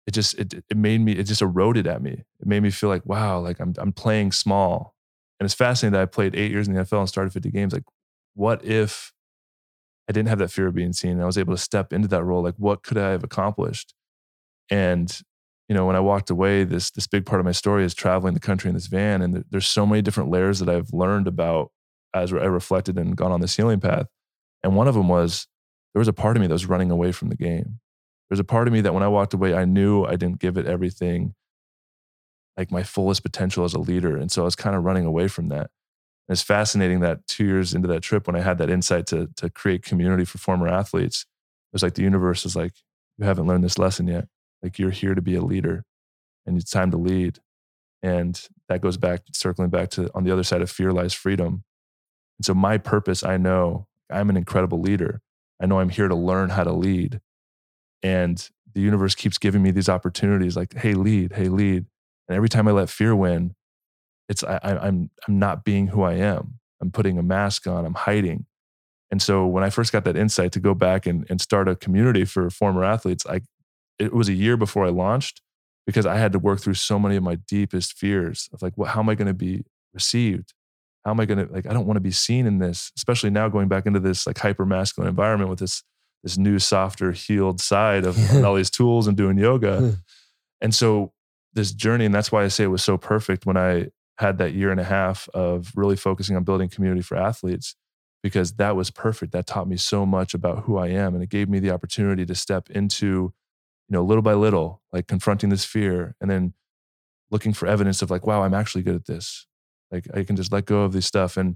it just it, it made me it just eroded at me it made me feel like wow like i'm i'm playing small and it's fascinating that i played eight years in the nfl and started 50 games like what if i didn't have that fear of being seen and i was able to step into that role like what could i have accomplished and you know when i walked away this this big part of my story is traveling the country in this van and there's so many different layers that i've learned about as i reflected and gone on this healing path and one of them was there was a part of me that was running away from the game there's a part of me that when I walked away, I knew I didn't give it everything, like my fullest potential as a leader. And so I was kind of running away from that. It's fascinating that two years into that trip, when I had that insight to, to create community for former athletes, it was like the universe is like, you haven't learned this lesson yet. Like you're here to be a leader and it's time to lead. And that goes back, circling back to on the other side of fear lies freedom. And so my purpose, I know I'm an incredible leader. I know I'm here to learn how to lead and the universe keeps giving me these opportunities like hey lead hey lead and every time i let fear win it's I, i'm i'm not being who i am. I'm putting a mask on i'm hiding. And so when i first got that insight to go back and, and start a community for former athletes i it was a year before i launched because i had to work through so many of my deepest fears of like well, how am i going to be received? How am i going to like i don't want to be seen in this especially now going back into this like hyper masculine environment with this this new, softer, healed side of (laughs) all these tools and doing yoga. Hmm. and so this journey, and that's why I say it was so perfect when I had that year and a half of really focusing on building community for athletes, because that was perfect. That taught me so much about who I am. And it gave me the opportunity to step into, you know, little by little, like confronting this fear and then looking for evidence of like, wow, I'm actually good at this. Like I can just let go of this stuff. And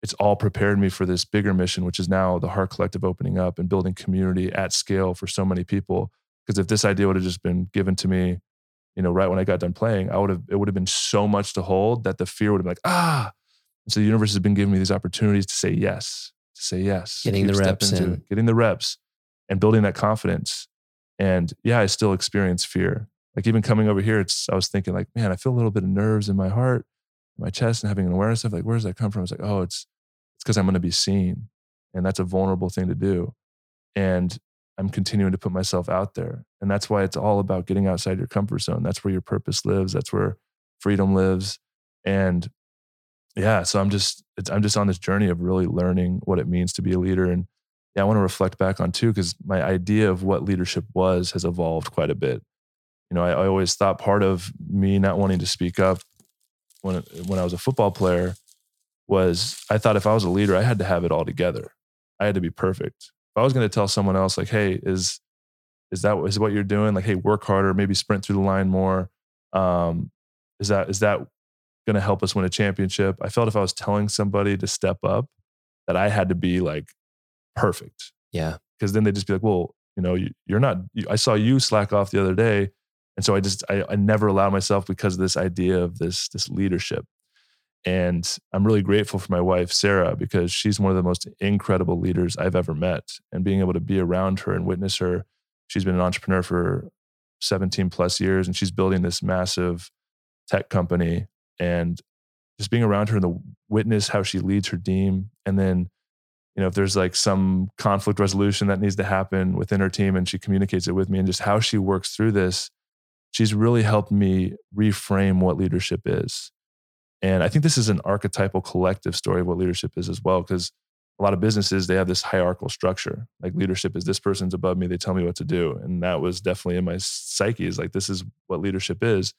it's all prepared me for this bigger mission, which is now the Hart Collective opening up and building community at scale for so many people. Because if this idea would have just been given to me, you know, right when I got done playing, I would have it would have been so much to hold that the fear would have been like, ah. And so the universe has been giving me these opportunities to say yes. To say yes, getting the reps into in. getting the reps, and building that confidence. And yeah, I still experience fear. Like even coming over here, it's I was thinking like, man, I feel a little bit of nerves in my heart, in my chest, and having an awareness of like, where does that come from? It's like, oh, it's it's because I'm going to be seen, and that's a vulnerable thing to do. And I'm continuing to put myself out there, and that's why it's all about getting outside your comfort zone. That's where your purpose lives. That's where freedom lives. And yeah, so I'm just I'm just on this journey of really learning what it means to be a leader. And yeah, I want to reflect back on too because my idea of what leadership was has evolved quite a bit. You know, I, I always thought part of me not wanting to speak up when when I was a football player was I thought if I was a leader, I had to have it all together. I had to be perfect. If I was going to tell someone else like, "Hey, is is that is what you're doing? Like, hey, work harder, maybe sprint through the line more." Um, is that is that going to help us win a championship? I felt if I was telling somebody to step up, that I had to be like perfect Yeah. because then they'd just be like, well, you know, you, you're not. You, I saw you slack off the other day, and so I just I, I never allowed myself because of this idea of this this leadership. And I'm really grateful for my wife Sarah because she's one of the most incredible leaders I've ever met, and being able to be around her and witness her. She's been an entrepreneur for 17 plus years, and she's building this massive tech company. And just being around her and the witness how she leads her team, and then you know, if there's like some conflict resolution that needs to happen within her team and she communicates it with me and just how she works through this, she's really helped me reframe what leadership is. And I think this is an archetypal collective story of what leadership is as well, because a lot of businesses, they have this hierarchical structure. Like leadership is this person's above me, they tell me what to do. And that was definitely in my psyche is like, this is what leadership is.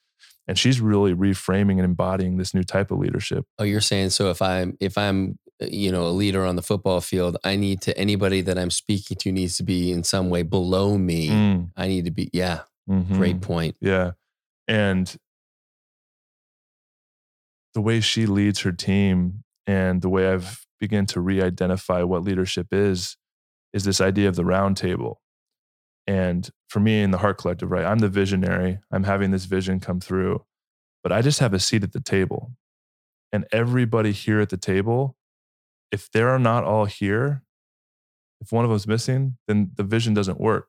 And she's really reframing and embodying this new type of leadership. Oh, you're saying so if I'm if I'm uh, you know a leader on the football field, I need to anybody that I'm speaking to needs to be in some way below me. Mm, I need to be yeah, mhm. great point. Yeah. And the way she leads her team and the way I've begun to re identify what leadership is, is this idea of the round table. And for me in the Hart Collective, right, I'm the visionary. I'm having this vision come through, but I just have a seat at the table. And everybody here at the table, if they're not all here, if one of them's missing, then the vision doesn't work.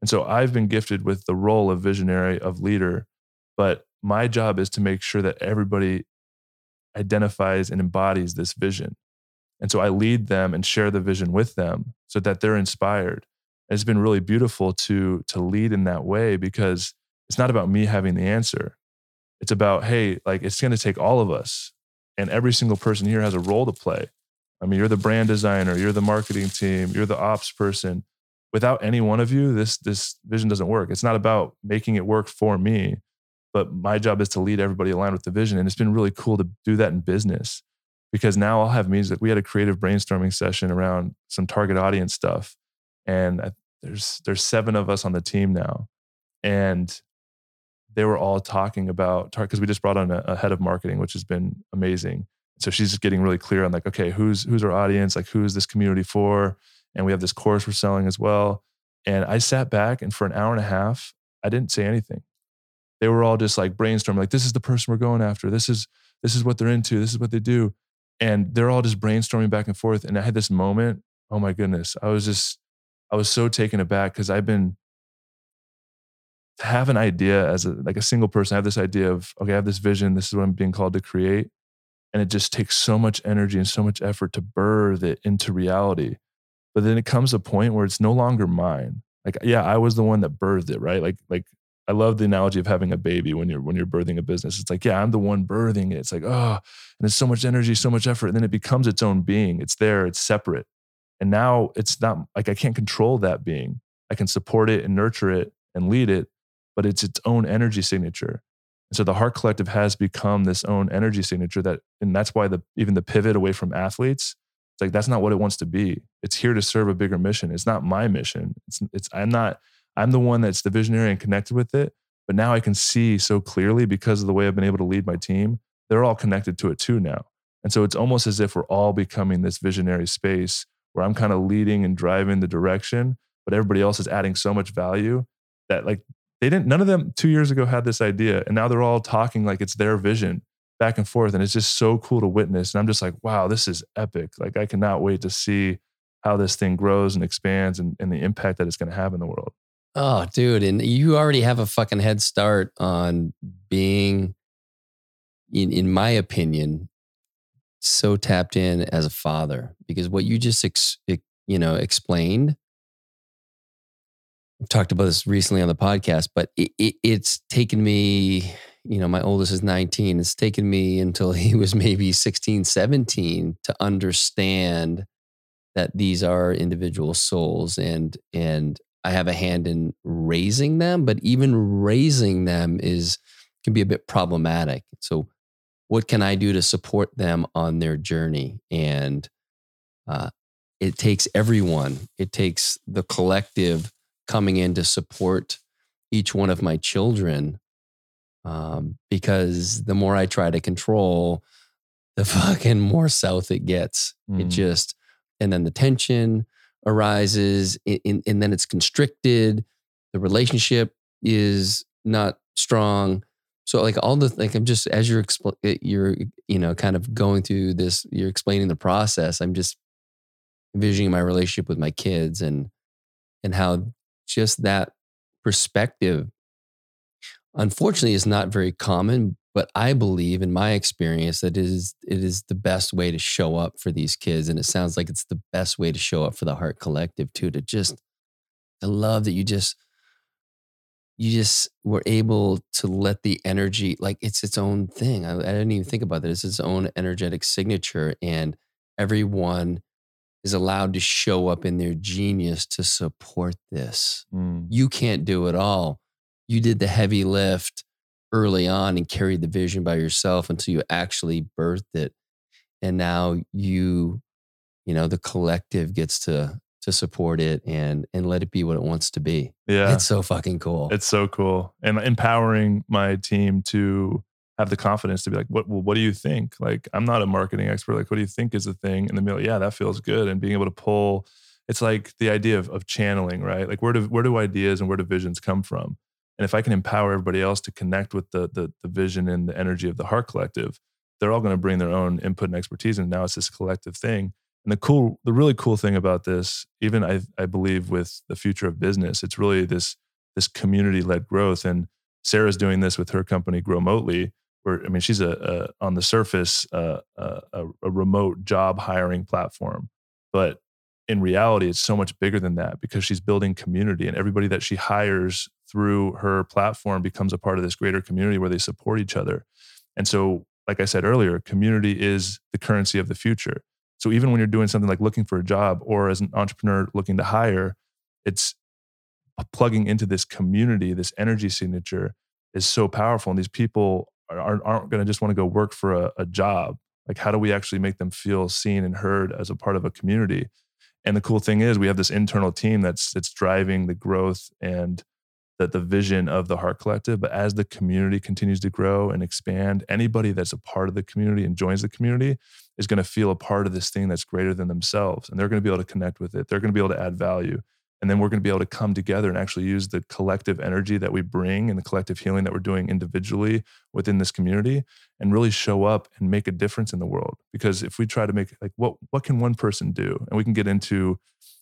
And so I've been gifted with the role of visionary, of leader, but my job is to make sure that everybody identifies and embodies this vision. And so I lead them and share the vision with them so that they're inspired. And it's been really beautiful to to lead in that way because it's not about me having the answer. It's about, hey, like it's going to take all of us. And every single person here has a role to play. I mean, you're the brand designer, you're the marketing team, you're the ops person. Without any one of you, this this vision doesn't work. It's not about making it work for me, but my job is to lead everybody aligned with the vision. And it's been really cool to do that in business because now I'll have meetings. Like we had a creative brainstorming session around some target audience stuff, and I, there's there's seven of us on the team now, and they were all talking about because we just brought on a, a head of marketing, which has been amazing. So she's just getting really clear on like, okay, who's who's our audience? Like, who is this community for? And we have this course we're selling as well. And I sat back and for an hour and a half, I didn't say anything. They were all just like brainstorming, like, this is the person we're going after. This is this is what they're into. This is what they do. And they're all just brainstorming back and forth. And I had this moment. Oh my goodness. I was just, I was so taken aback because I've been to have an idea as a like a single person. I have this idea of, okay, I have this vision. This is what I'm being called to create. And it just takes so much energy and so much effort to birth it into reality. But then it comes a point where it's no longer mine. Like, yeah, I was the one that birthed it, right? Like, like I love the analogy of having a baby when you're when you're birthing a business. It's like, yeah, I'm the one birthing it. It's like, oh, and it's so much energy, so much effort. And then it becomes its own being. It's there, it's separate. And now it's not like I can't control that being. I can support it and nurture it and lead it, but it's its own energy signature. And so the Hart Collective has become this own energy signature that, and that's why the even the pivot away from athletes, it's like that's not what it wants to be. It's here to serve a bigger mission. It's not my mission. It's it's I'm not I'm the one that's the visionary and connected with it. But now I can see so clearly because of the way I've been able to lead my team, they're all connected to it too now. And so it's almost as if we're all becoming this visionary space where I'm kind of leading and driving the direction, but everybody else is adding so much value that like they didn't none of them 2 years ago had this idea and now they're all talking like it's their vision back and forth and it's just so cool to witness and I'm just like wow, this is epic. Like I cannot wait to see how this thing grows and expands and, and the impact that it's going to have in the world. Oh, dude. And you already have a fucking head start on being, in, in my opinion, so tapped in as a father because what you just, ex, you know, explained, I've talked about this recently on the podcast, but it, it, it's taken me, you know, my oldest is 19. It's taken me until (laughs) he was maybe 16, 17 to understand that these are individual souls and and I have a hand in raising them, but even raising them is can be a bit problematic. So what can I do to support them on their journey? And uh, it takes everyone. It takes the collective coming in to support each one of my children. Um, because the more I try to control, the (laughs) fucking more south it gets. Mm. It just and then the tension arises in, in, and then it's constricted the relationship is not strong. So like all the like i'm just as you're expl- eh, you're you know kind of going through this you're explaining the process i'm just envisioning my relationship with my kids and and how just that perspective unfortunately is not very common but I believe, in my experience, that it is it is the best way to show up for these kids, and it sounds like it's the best way to show up for the Hart Collective too. To just, I love that you just you just were able to let the energy like it's its own thing. I, I didn't even think about that. It's its own energetic signature, and everyone is allowed to show up in their genius to support this. Mm. You can't do it all. You did the heavy lift early on and carried the vision by yourself until you actually birthed it. And now you you know the collective gets to to support it and and let it be what it wants to be. Yeah. It's so fucking cool. It's so cool. And empowering my team to have the confidence to be like what well, what do you think? Like i'm not a marketing expert. Like what do you think is the thing? And then be like yeah that feels good. And being able to pull it's like the idea of, of channeling right? Like where do where do ideas and where do visions come from and if I can empower everybody else to connect with the, the, the vision and the energy of the Hart Collective, they're all going to bring their own input and expertise. And now it's this collective thing. And the cool, the really cool thing about this, even I, I believe with the future of business, it's really this this community led growth. And Sarah's doing this with her company Grow Growmotely, where I mean, she's a, a on the surface uh, a, a remote job hiring platform, but in reality, it's so much bigger than that because she's building community, and everybody that she hires through her platform becomes a part of this greater community where they support each other. And so, like I said earlier, community is the currency of the future. So even when you're doing something like looking for a job or as an entrepreneur looking to hire, it's plugging into this community, this energy signature is so powerful. And these people aren't, aren't going to just want to go work for a, a job. Like, how do we actually make them feel seen and heard as a part of a community? And the cool thing is, we have this internal team that's that's driving the growth and that the vision of the Hart Collective. But as the community continues to grow and expand, anybody that's a part of the community and joins the community is going to feel a part of this thing that's greater than themselves. And they're going to be able to connect with it. They're going to be able to add value. And then we're going to be able to come together and actually use the collective energy that we bring and the collective healing that we're doing individually within this community and really show up and make a difference in the world. Because if we try to make like what what can one person do? And we can get into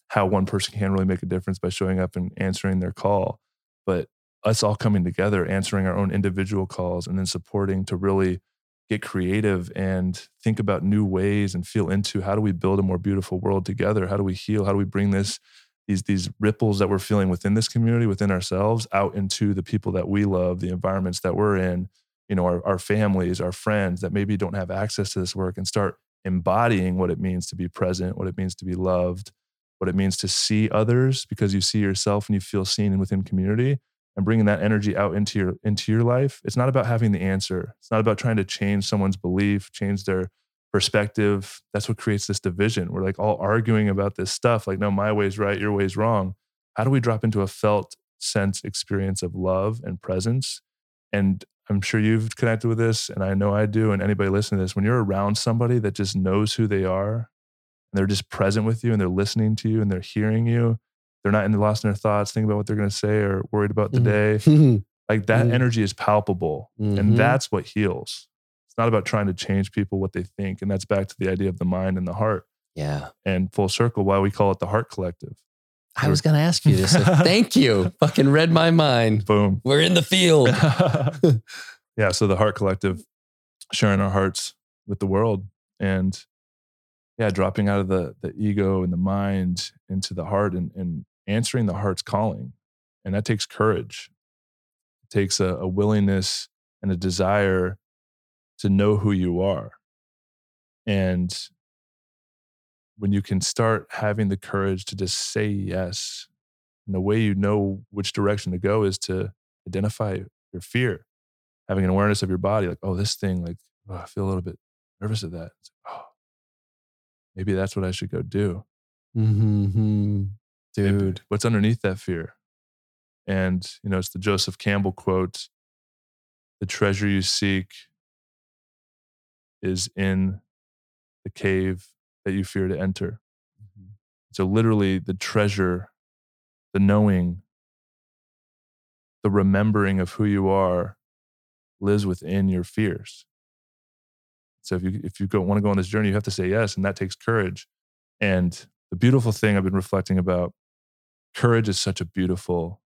how one person can really make a difference by showing up and answering their call but us all coming together, answering our own individual calls, and then supporting to really get creative and think about new ways and feel into how do we build a more beautiful world together? How do we heal? How do we bring this these these ripples that we're feeling within this community, within ourselves, out into the people that we love, the environments that we're in, you know, our, our families, our friends that maybe don't have access to this work and start embodying what it means to be present, what it means to be loved, what it means to see others because you see yourself and you feel seen and within community and bringing that energy out into your into your life it's not about having the answer. It's not about trying to change someone's belief change their perspective. That's what creates this division. We're like all arguing about this stuff like no my way's right your way's wrong. How do we drop into a felt sense experience of love and presence? And i'm sure you've connected with this and i know i do and anybody listening to this when you're around somebody that just knows who they are and they're just present with you and they're listening to you and they're hearing you. They're not in the lost in their thoughts, thinking about what they're going to say or worried about the mm-hmm. day. like that mm-hmm. energy is palpable. Mm-hmm. And that's what heals. It's not about trying to change people what they think. And that's back to the idea of the mind and the heart. Yeah. And full circle, why we call it the Hart Collective. I was going to ask you this. (laughs) thank you. Fucking read my mind. Boom. We're in the field. (laughs) (laughs) yeah. So the Hart Collective, sharing our hearts with the world and yeah, dropping out of the the ego and the mind into the heart and, and answering the heart's calling. And that takes courage. It takes a, a willingness and a desire to know who you are. And when you can start having the courage to just say yes, and the way you know which direction to go is to identify your fear, having an awareness of your body, like, oh, this thing, like, oh, I feel a little bit nervous of that. oh, maybe that's what I should go do. Mm-hmm. Dude, maybe, what's underneath that fear? And, you know, it's the Joseph Campbell quote the treasure you seek is in the cave that you fear to enter. Mm-hmm. So, literally, the treasure, the knowing, the remembering of who you are lives within your fears. So if you if you go, want to go on this journey, you have to say yes, and that takes courage. And the beautiful thing I've been reflecting about, courage is such a beautiful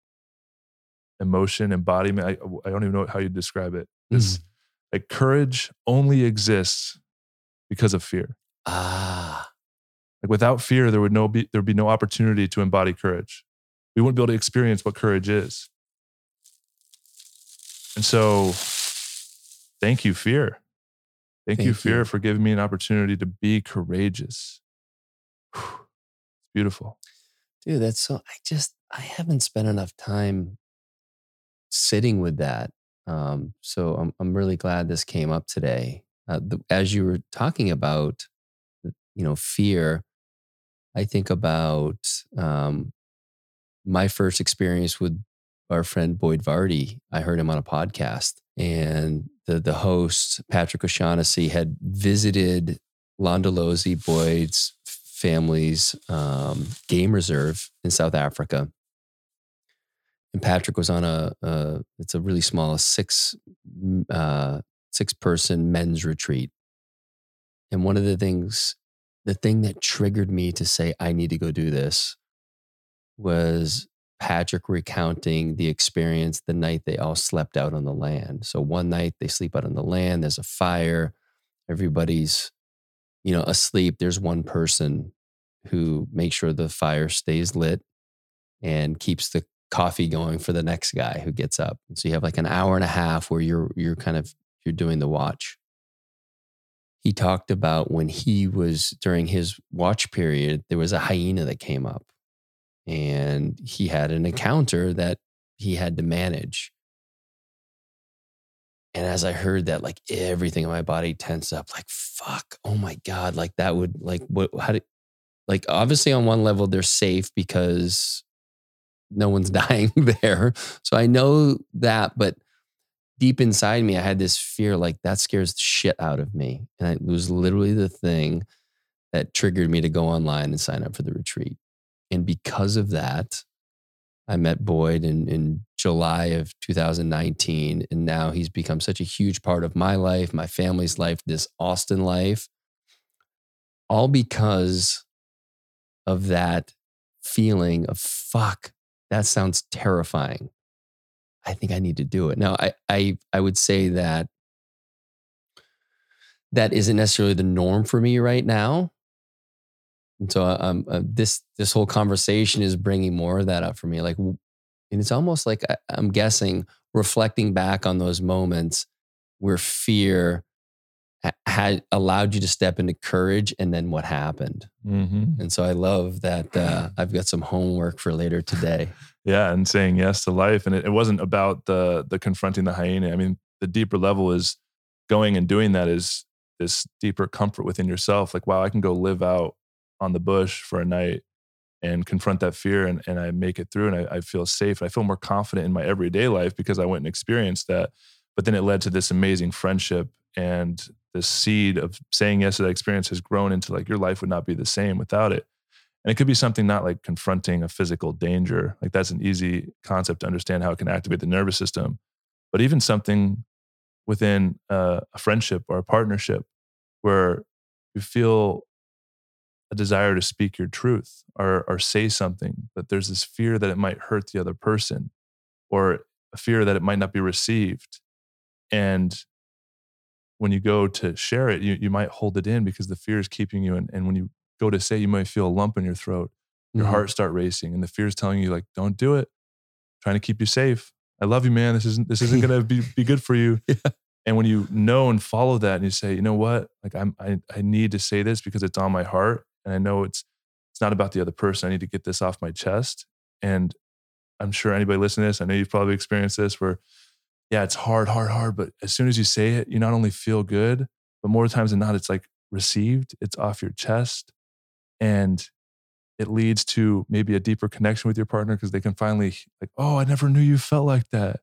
emotion, embodiment. I, I don't even know how you describe it. This mm. like courage only exists because of fear. Ah. Like without fear, there would no be there would be no opportunity to embody courage. We wouldn't be able to experience what courage is. And so thank you, fear. Thank, Thank you, fear, you. for giving me an opportunity to be courageous. It's beautiful. Dude, that's so, I just, I haven't spent enough time sitting with that. Um, so I'm, I'm really glad this came up today. Uh, the, as you were talking about, you know, fear, I think about um, my first experience with our friend Boyd Varty. I heard him on a podcast, and the the host Patrick O'Shaughnessy had visited Londolozi Boyd's family's um, game reserve in South Africa, and Patrick was on a, a it's a really small six uh, six person men's retreat, and one of the things the thing that triggered me to say I need to go do this was Patrick recounting the experience the night they all slept out on the land. So one night they sleep out on the land, there's a fire, everybody's, you know, asleep. There's one person who makes sure the fire stays lit and keeps the coffee going for the next guy who gets up. So you have like an hour and a half where you're you're kind of you're doing the watch. He talked about when he was during his watch period, there was a hyena that came up and he had an mm-hmm. encounter that he had to manage. And as I heard that, like everything in my body tensed up, like, fuck, oh my God. Like that would, like, what, how did, like, obviously on one level, they're safe because no one's (laughs) dying there. So I know that, but deep inside me, I had this fear like that scares the shit out of me. And it was literally the thing that triggered me to go online and sign up for the retreat. And because of that, I met Boyd in, in July of 2019. And now he's become such a huge part of my life, my family's life, this Austin life, all because of that feeling of fuck, that sounds terrifying. I think I need to do it. Now, I, I, I would say that that isn't necessarily the norm for me right now. And so uh, um, uh, this this whole conversation is bringing more of that up for me. Like, and it's almost like I, I'm guessing reflecting back on those moments where fear had allowed you to step into courage and then what happened mm-hmm. and so i love that uh, i've got some homework for later today (laughs) yeah and saying yes to life and it, it, wasn't about the the confronting the hyena i mean the deeper level is going and doing that is this deeper comfort within yourself like wow i can go live out on the bush for a night and confront that fear and, and I make it through and I, I feel safe. I feel more confident in my everyday life because I went and experienced that. But then it led to this amazing friendship and the seed of saying yes to that experience has grown into like your life would not be the same without it. And it could be something not like confronting a physical danger. Like that's an easy concept to understand how it can activate the nervous system. But even something within a, a friendship or a partnership where you feel a desire to speak your truth or, or say something, but there's this fear that it might hurt the other person or a fear that it might not be received. And when you go to share it, you, you might hold it in because the fear is keeping you. And, and when you go to say, you might feel a lump in your throat, your mm-hmm. heart start racing, and the fear is telling you, like, don't do it, trying to keep you safe. I love you, man. This isn't this isn't gonna be, be good for you. (laughs) yeah. And when you know and follow that and you say, you know what, like I'm I, I need to say this because it's on my heart and I know it's it's not about the other person. I need to get this off my chest. And I'm sure anybody listening to this, I know you've probably experienced this where, yeah, it's hard, hard, hard. But as soon as you say it, you not only feel good, but more times than not, it's like received, it's off your chest. And it leads to maybe a deeper connection with your partner because they can finally, like, oh, I never knew you felt like that.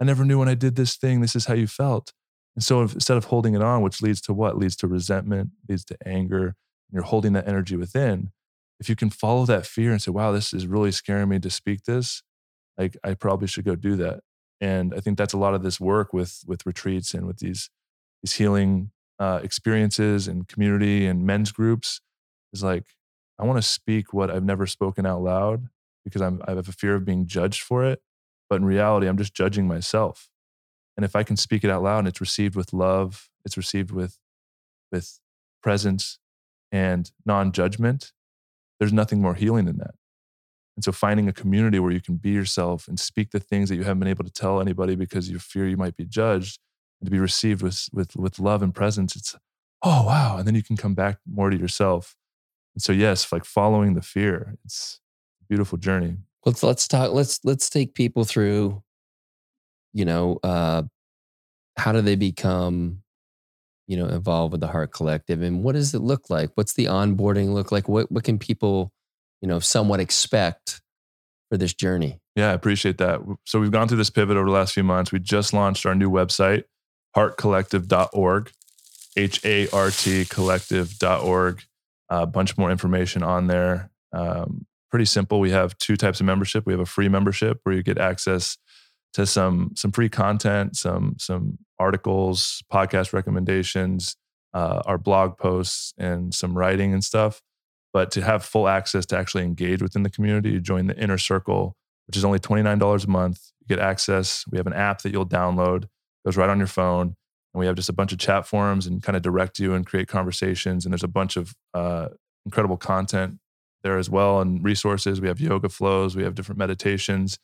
I never knew when I did this thing, this is how you felt. And so instead of holding it on, which leads to what? Leads to resentment, leads to anger, you're holding that energy within. If you can follow that fear and say, wow, this is really scaring me to speak this, like I probably should go do that. And I think that's a lot of this work with with retreats and with these these healing uh, experiences and community and men's groups is like I want to speak what I've never spoken out loud because I'm, I have a fear of being judged for it. But in reality, I'm just judging myself. And if I can speak it out loud and it's received with love, it's received with, with presence and non judgment, there's nothing more healing than that. And so finding a community where you can be yourself and speak the things that you haven't been able to tell anybody because you fear you might be judged and to be received with, with, with love and presence, it's, oh, wow. And then you can come back more to yourself. And so, yes, like following the fear, it's a beautiful journey. Let's, let's talk, let's, let's take people through, you know, uh, how do they become you know involved with the Hart Collective and what does it look like? What's the onboarding look like? What, what can people you know somewhat expect for this journey? Yeah i appreciate that. So we've gone through this pivot over the last few months. We just launched our new website hartcollective.org h-a-r-t collective.org a bunch more information on there. Um, pretty simple. We have two types of membership. We have a free membership where you get access to some some free content some some articles podcast recommendations uh, our blog posts and some writing and stuff but to have full access to actually engage within the community, you join the inner circle, which is only $29 a month. You get access. We have an app that you'll download, goes right on your phone. And we have just a bunch of chat forums and kind of direct you and create conversations. And there's a bunch of uh, incredible content there as well and resources. We have yoga flows, we have different meditations.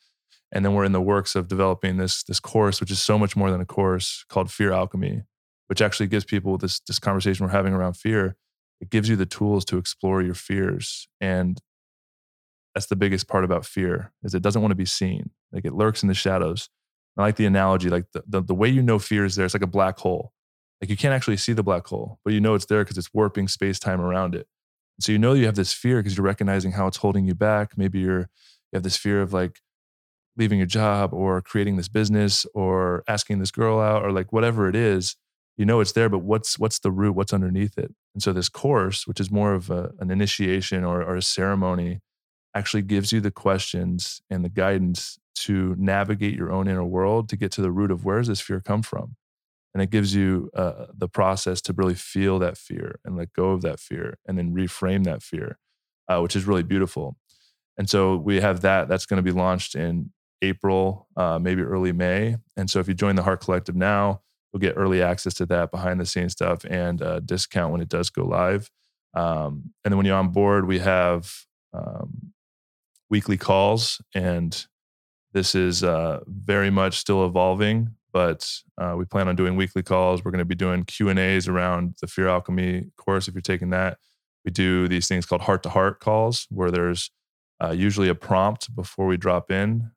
And then we're in the works of developing this, this course, which is so much more than a course called Fear Alchemy, which actually gives people this, this conversation we're having around fear. It gives you the tools to explore your fears and that's the biggest part about fear is it doesn't want to be seen. Like it lurks in the shadows. I like the analogy like the, the, the way you know fear is there it's like a black hole. Like you can't actually see the black hole but you know it's there because it's warping space-time around it. So you know you have this fear because you're recognizing how it's holding you back. Maybe you're you have this fear of like leaving your job or creating this business or asking this girl out or like whatever it is you know it's there but what's what's the root? What's underneath it? And so this course which is more of a, an initiation or, or a ceremony actually gives you the questions and the guidance to navigate your own inner world to get to the root of where does this fear come from. And it gives you uh, the process to really feel that fear and let go of that fear and then reframe that fear uh, which is really beautiful. And so we have that that's going to be launched in april uh, maybe early may and so if you join the Hart Collective now you'll get early access to that behind the scenes stuff and a discount when it does go live. Um, and then when you're on board, we have um, weekly calls, and this is uh, very much still evolving. But uh, we plan on doing weekly calls. We're going to be doing Q and A's around the Fear Alchemy course. If you're taking that, we do these things called heart to heart calls, where there's uh, usually a prompt before we drop in,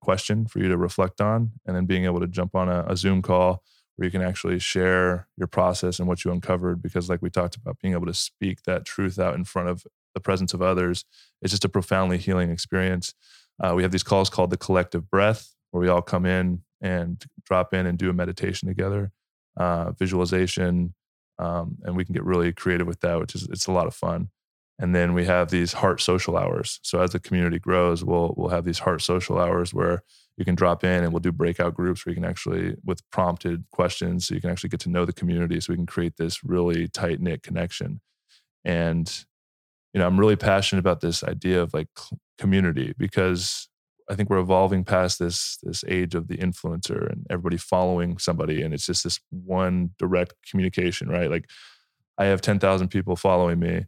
question for you to reflect on, and then being able to jump on a, a Zoom call where you can actually share your process and what you uncovered. Because, like we talked about, being able to speak that truth out in front of the presence of others is just a profoundly healing experience. Uh, we have these calls called the collective breath, where we all come in and drop in and do a meditation together, uh, visualization, um, and we can get really creative with that, which is it's a lot of fun. And then we have these heart social hours. So as the community grows, we'll we'll have these heart social hours where you can drop in and we'll do breakout groups where you can actually with prompted questions so you can actually get to know the community so we can create this really tight knit connection and you know, I'm really passionate about this idea of like community because I think we're evolving past this this age of the influencer and everybody following somebody, and it's just this one direct communication, right? Like, I have ten thousand people following me.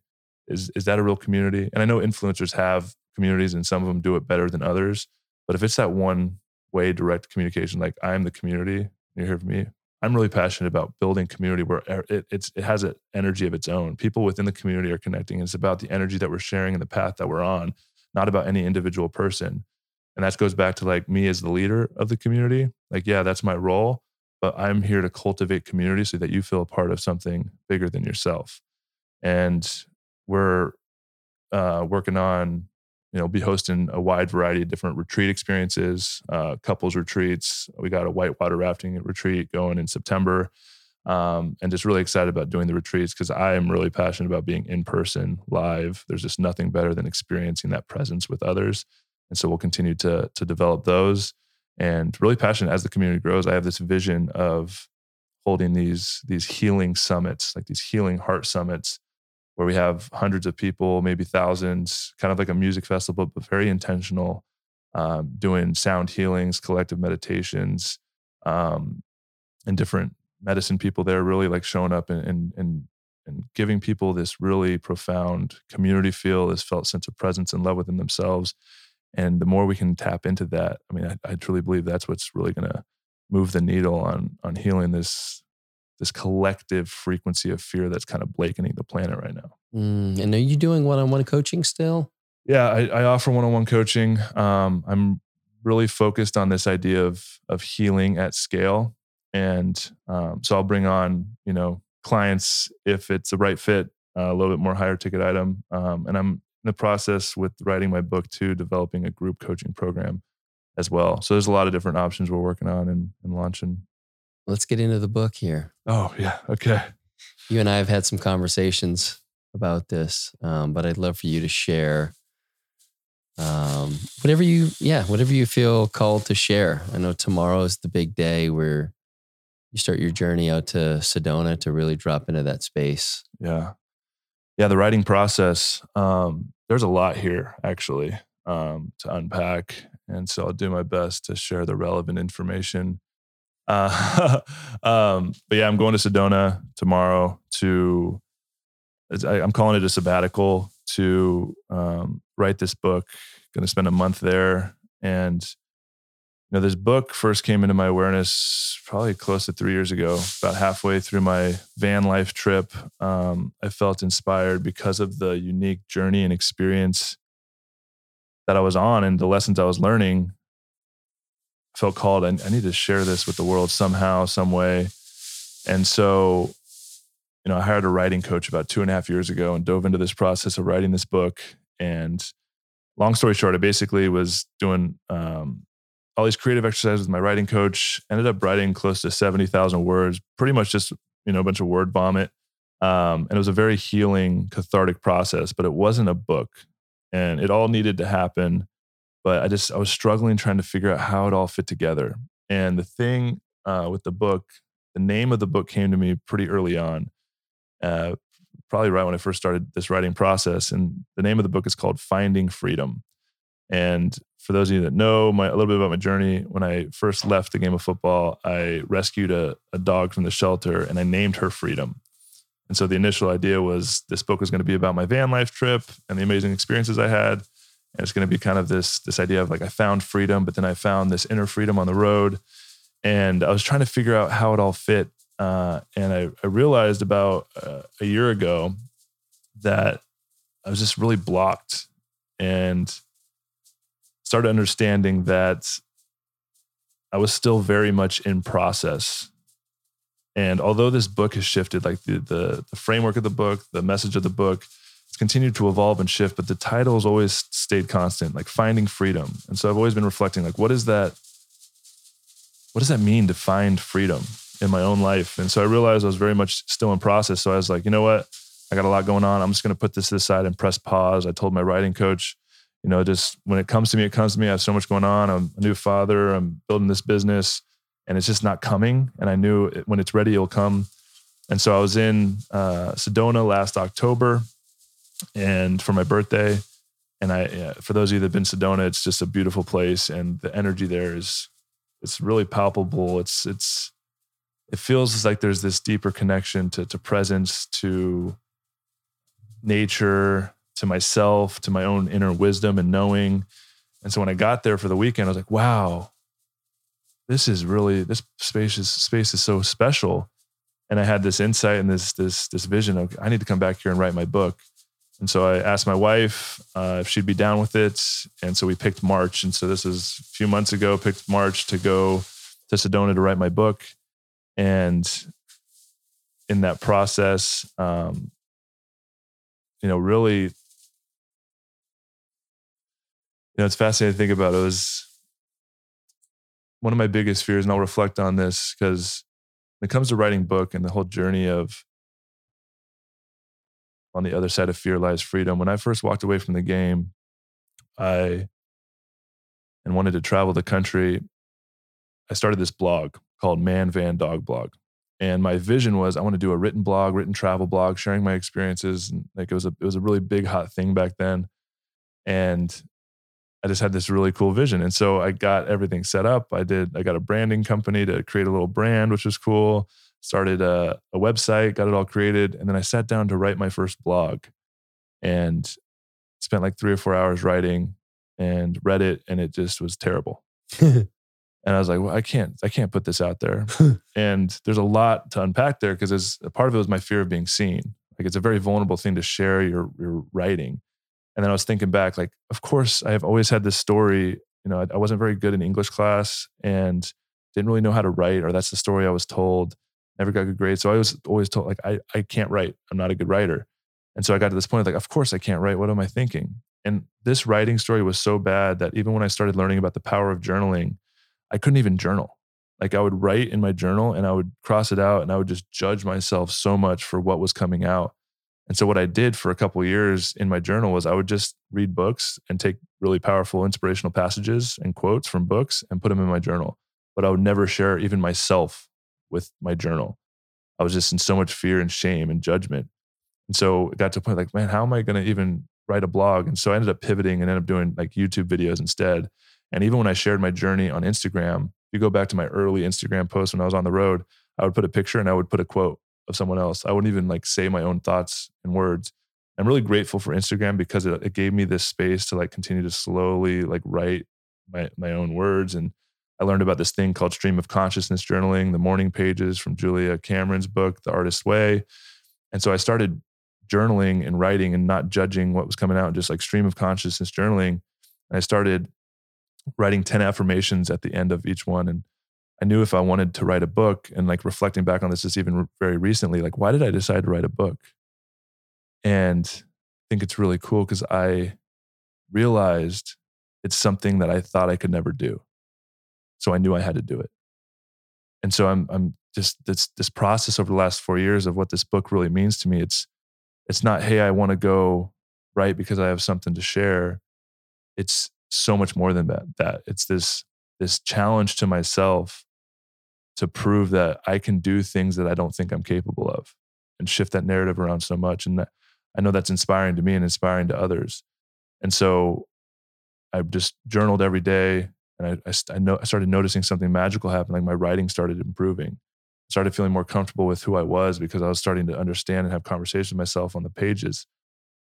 Is is that a real community? And I know influencers have communities, and some of them do it better than others. But if it's that one way direct communication, like I'm the community, you hear from me. I'm really passionate about building community where it, it's, it has an energy of its own. People within the community are connecting. It's about the energy that we're sharing and the path that we're on, not about any individual person. And that goes back to like me as the leader of the community. Like, yeah, that's my role, but I'm here to cultivate community so that you feel a part of something bigger than yourself. And we're uh, working on, you know, be hosting a wide variety of different retreat experiences, uh, couples retreats. We got a whitewater rafting retreat going in September. Um, and just really excited about doing the retreats because I am really passionate about being in person, live. There's just nothing better than experiencing that presence with others. And so we'll continue to to develop those and really passionate as the community grows. I have this vision of holding these these healing summits, like these healing heart summits where we have hundreds of people, maybe thousands, kind of like a music festival, but very intentional, um, doing sound healings, collective meditations, um, and different medicine people there really like showing up and, and, and and giving people this really profound community feel, this felt sense of presence and love within themselves, and the more we can tap into that, I mean, I, I truly believe that's what's really going to move the needle on on healing this this collective frequency of fear that's kind of blanketing the planet right now. Mm, and are you doing one-on-one coaching still? Yeah, I, I offer one-on-one coaching. Um, I'm really focused on this idea of of healing at scale, and um, so I'll bring on you know clients if it's the right fit, uh, a little bit more higher ticket item, um, and I'm in the process with writing my book too, developing a group coaching program as well. So there's a lot of different options we're working on and, and launching. Let's get into the book here. Oh yeah, okay. You and I have had some conversations about this, um, but I'd love for you to share um, whatever you, yeah, whatever you feel called to share. I know tomorrow is the big day where you start your journey out to Sedona to really drop into that space. Yeah yeah, the writing process. Um, there's a lot here actually um, to unpack, and so I'll do my best to share the relevant information. Uh, (laughs) um, but yeah, I'm going to Sedona tomorrow to. I, am calling it a sabbatical to um, write this book. Going to spend a month there, and you know, this book first came into my awareness probably close to three years ago, about halfway through my van life trip. Um, I felt inspired because of the unique journey and experience that I was on and the lessons I was learning. Felt called, I, I need to share this with the world somehow, some way. And so, you know, I hired a writing coach about two and a half years ago and dove into this process of writing this book. And long story short, I basically was doing um, all these creative exercises with my writing coach. Ended up writing close to seventy thousand words, pretty much just you know a bunch of word vomit. Um, and it was a very healing, cathartic process. But it wasn't a book, and it all needed to happen. But I just I was struggling trying to figure out how it all fit together. And the thing uh, with the book, the name of the book came to me pretty early on. Uh, probably right when I first started this writing process. And the name of the book is called Finding Freedom. And for those of you that know my, a little bit about my journey, when I first left the game of football, I rescued a, a dog from the shelter and I named her Freedom. And so the initial idea was this book was going to be about my van life trip and the amazing experiences I had. And it's going to be kind of this, this idea of like I found freedom, but then I found this inner freedom on the road. And I was trying to figure out how it all fit. Uh, and I, I, realized about uh, a year ago that I was just really blocked. And started understanding that I was still very much in process. And although this book has shifted, like the, the, the framework of the book, the message of the book, continued to evolve and shift, but the title has always stayed constant, like finding freedom. And so I've always been reflecting, like, what is that? What does that mean to find freedom in my own life? And so I realized I was very much still in process. So I was like, you know what? I got a lot going on. I'm just going to put this to the side and press pause. I told my writing coach, you know, just when it comes to me, it comes to me. I have so much going on. I'm a new father. I'm building this business, and it's just not coming. And I knew it, when it's ready, it'll come. And so I was in uh, Sedona last October, and for my birthday. And I, yeah, for those of you that've been Sedona, it's just a beautiful place, and the energy there is, it's really palpable. It's it's, it feels like there's this deeper connection to to presence, to nature, to myself, to my own inner wisdom and knowing. And so when I got there for the weekend, I was like, wow, this is really this space is space is so special. And I had this insight and this this this vision of I need to come back here and write my book. And so I asked my wife uh, if she'd be down with it. And so we picked March. And so this is a few months ago, picked March to go to Sedona to write my book. And in that process, um, you know, really, you know, it's fascinating to think about. It was one of my biggest fears, and I'll reflect on this because when it comes to writing book and the whole journey of on the other side of fear lies freedom. When I first walked away from the game, I and wanted to travel the country. I started this blog called Man Van Dog Blog. And my vision was I want to do a written blog, written travel blog, sharing my experiences. And like it was a it was a really big hot thing back then. And I just had this really cool vision. And so I got everything set up. I did, I got a branding company to create a little brand, which was cool started a, a website, got it all created, and then I sat down to write my first blog and spent like three or four hours writing and read it and it just was terrible. (laughs) and I was like, well, I can't, I can't put this out there. (laughs) and there's a lot to unpack there because a part of it was my fear of being seen. Like it's a very vulnerable thing to share your your writing. And then I was thinking back, like, of course, I have always had this story. You know, I, I wasn't very good in English class and didn't really know how to write, or that's the story I was told never got good grades. So I was always told like I, I can't write. I'm not a good writer. And so I got to this point like, of course I can't write. What am I thinking? And this writing story was so bad that even when I started learning about the power of journaling, I couldn't even journal. Like I would write in my journal and I would cross it out and I would just judge myself so much for what was coming out. And so what I did for a couple years in my journal was I would just read books and take really powerful inspirational passages and quotes from books and put them in my journal. But I would never share even myself with my journal. I was just in so much fear and shame and judgment. And so it got to a point like, man, how am I going to even write a blog? And so I ended up pivoting and ended up doing like YouTube videos instead. And even when I shared my journey on Instagram, if you go back to my early Instagram posts when I was on the road, I would put a picture and I would put a quote of someone else. I wouldn't even like say my own thoughts and words. I'm really grateful for Instagram because it, it gave me this space to like continue to slowly like write my my own words and I learned about this thing called stream of consciousness journaling, the morning pages from Julia Cameron's book, The Artist's Way. And so I started journaling and writing and not judging what was coming out, just like stream of consciousness journaling. And I started writing 10 affirmations at the end of each one. And I knew if I wanted to write a book and like reflecting back on this just even very recently, like, why did I decide to write a book? And I think it's really cool because I realized it's something that I thought I could never do. So I knew I had to do it. And so I'm I'm just this this process over the last four years of what this book really means to me. It's it's not, hey, I want to go right because I have something to share. It's so much more than that. That it's this this challenge to myself to prove that I can do things that I don't think I'm capable of and shift that narrative around so much. And that, I know that's inspiring to me and inspiring to others. And so I've just journaled every day, and I, I, I, I started noticing something magical happen. Like my writing started improving. Started feeling more comfortable with who I was because I was starting to understand and have conversations with myself on the pages.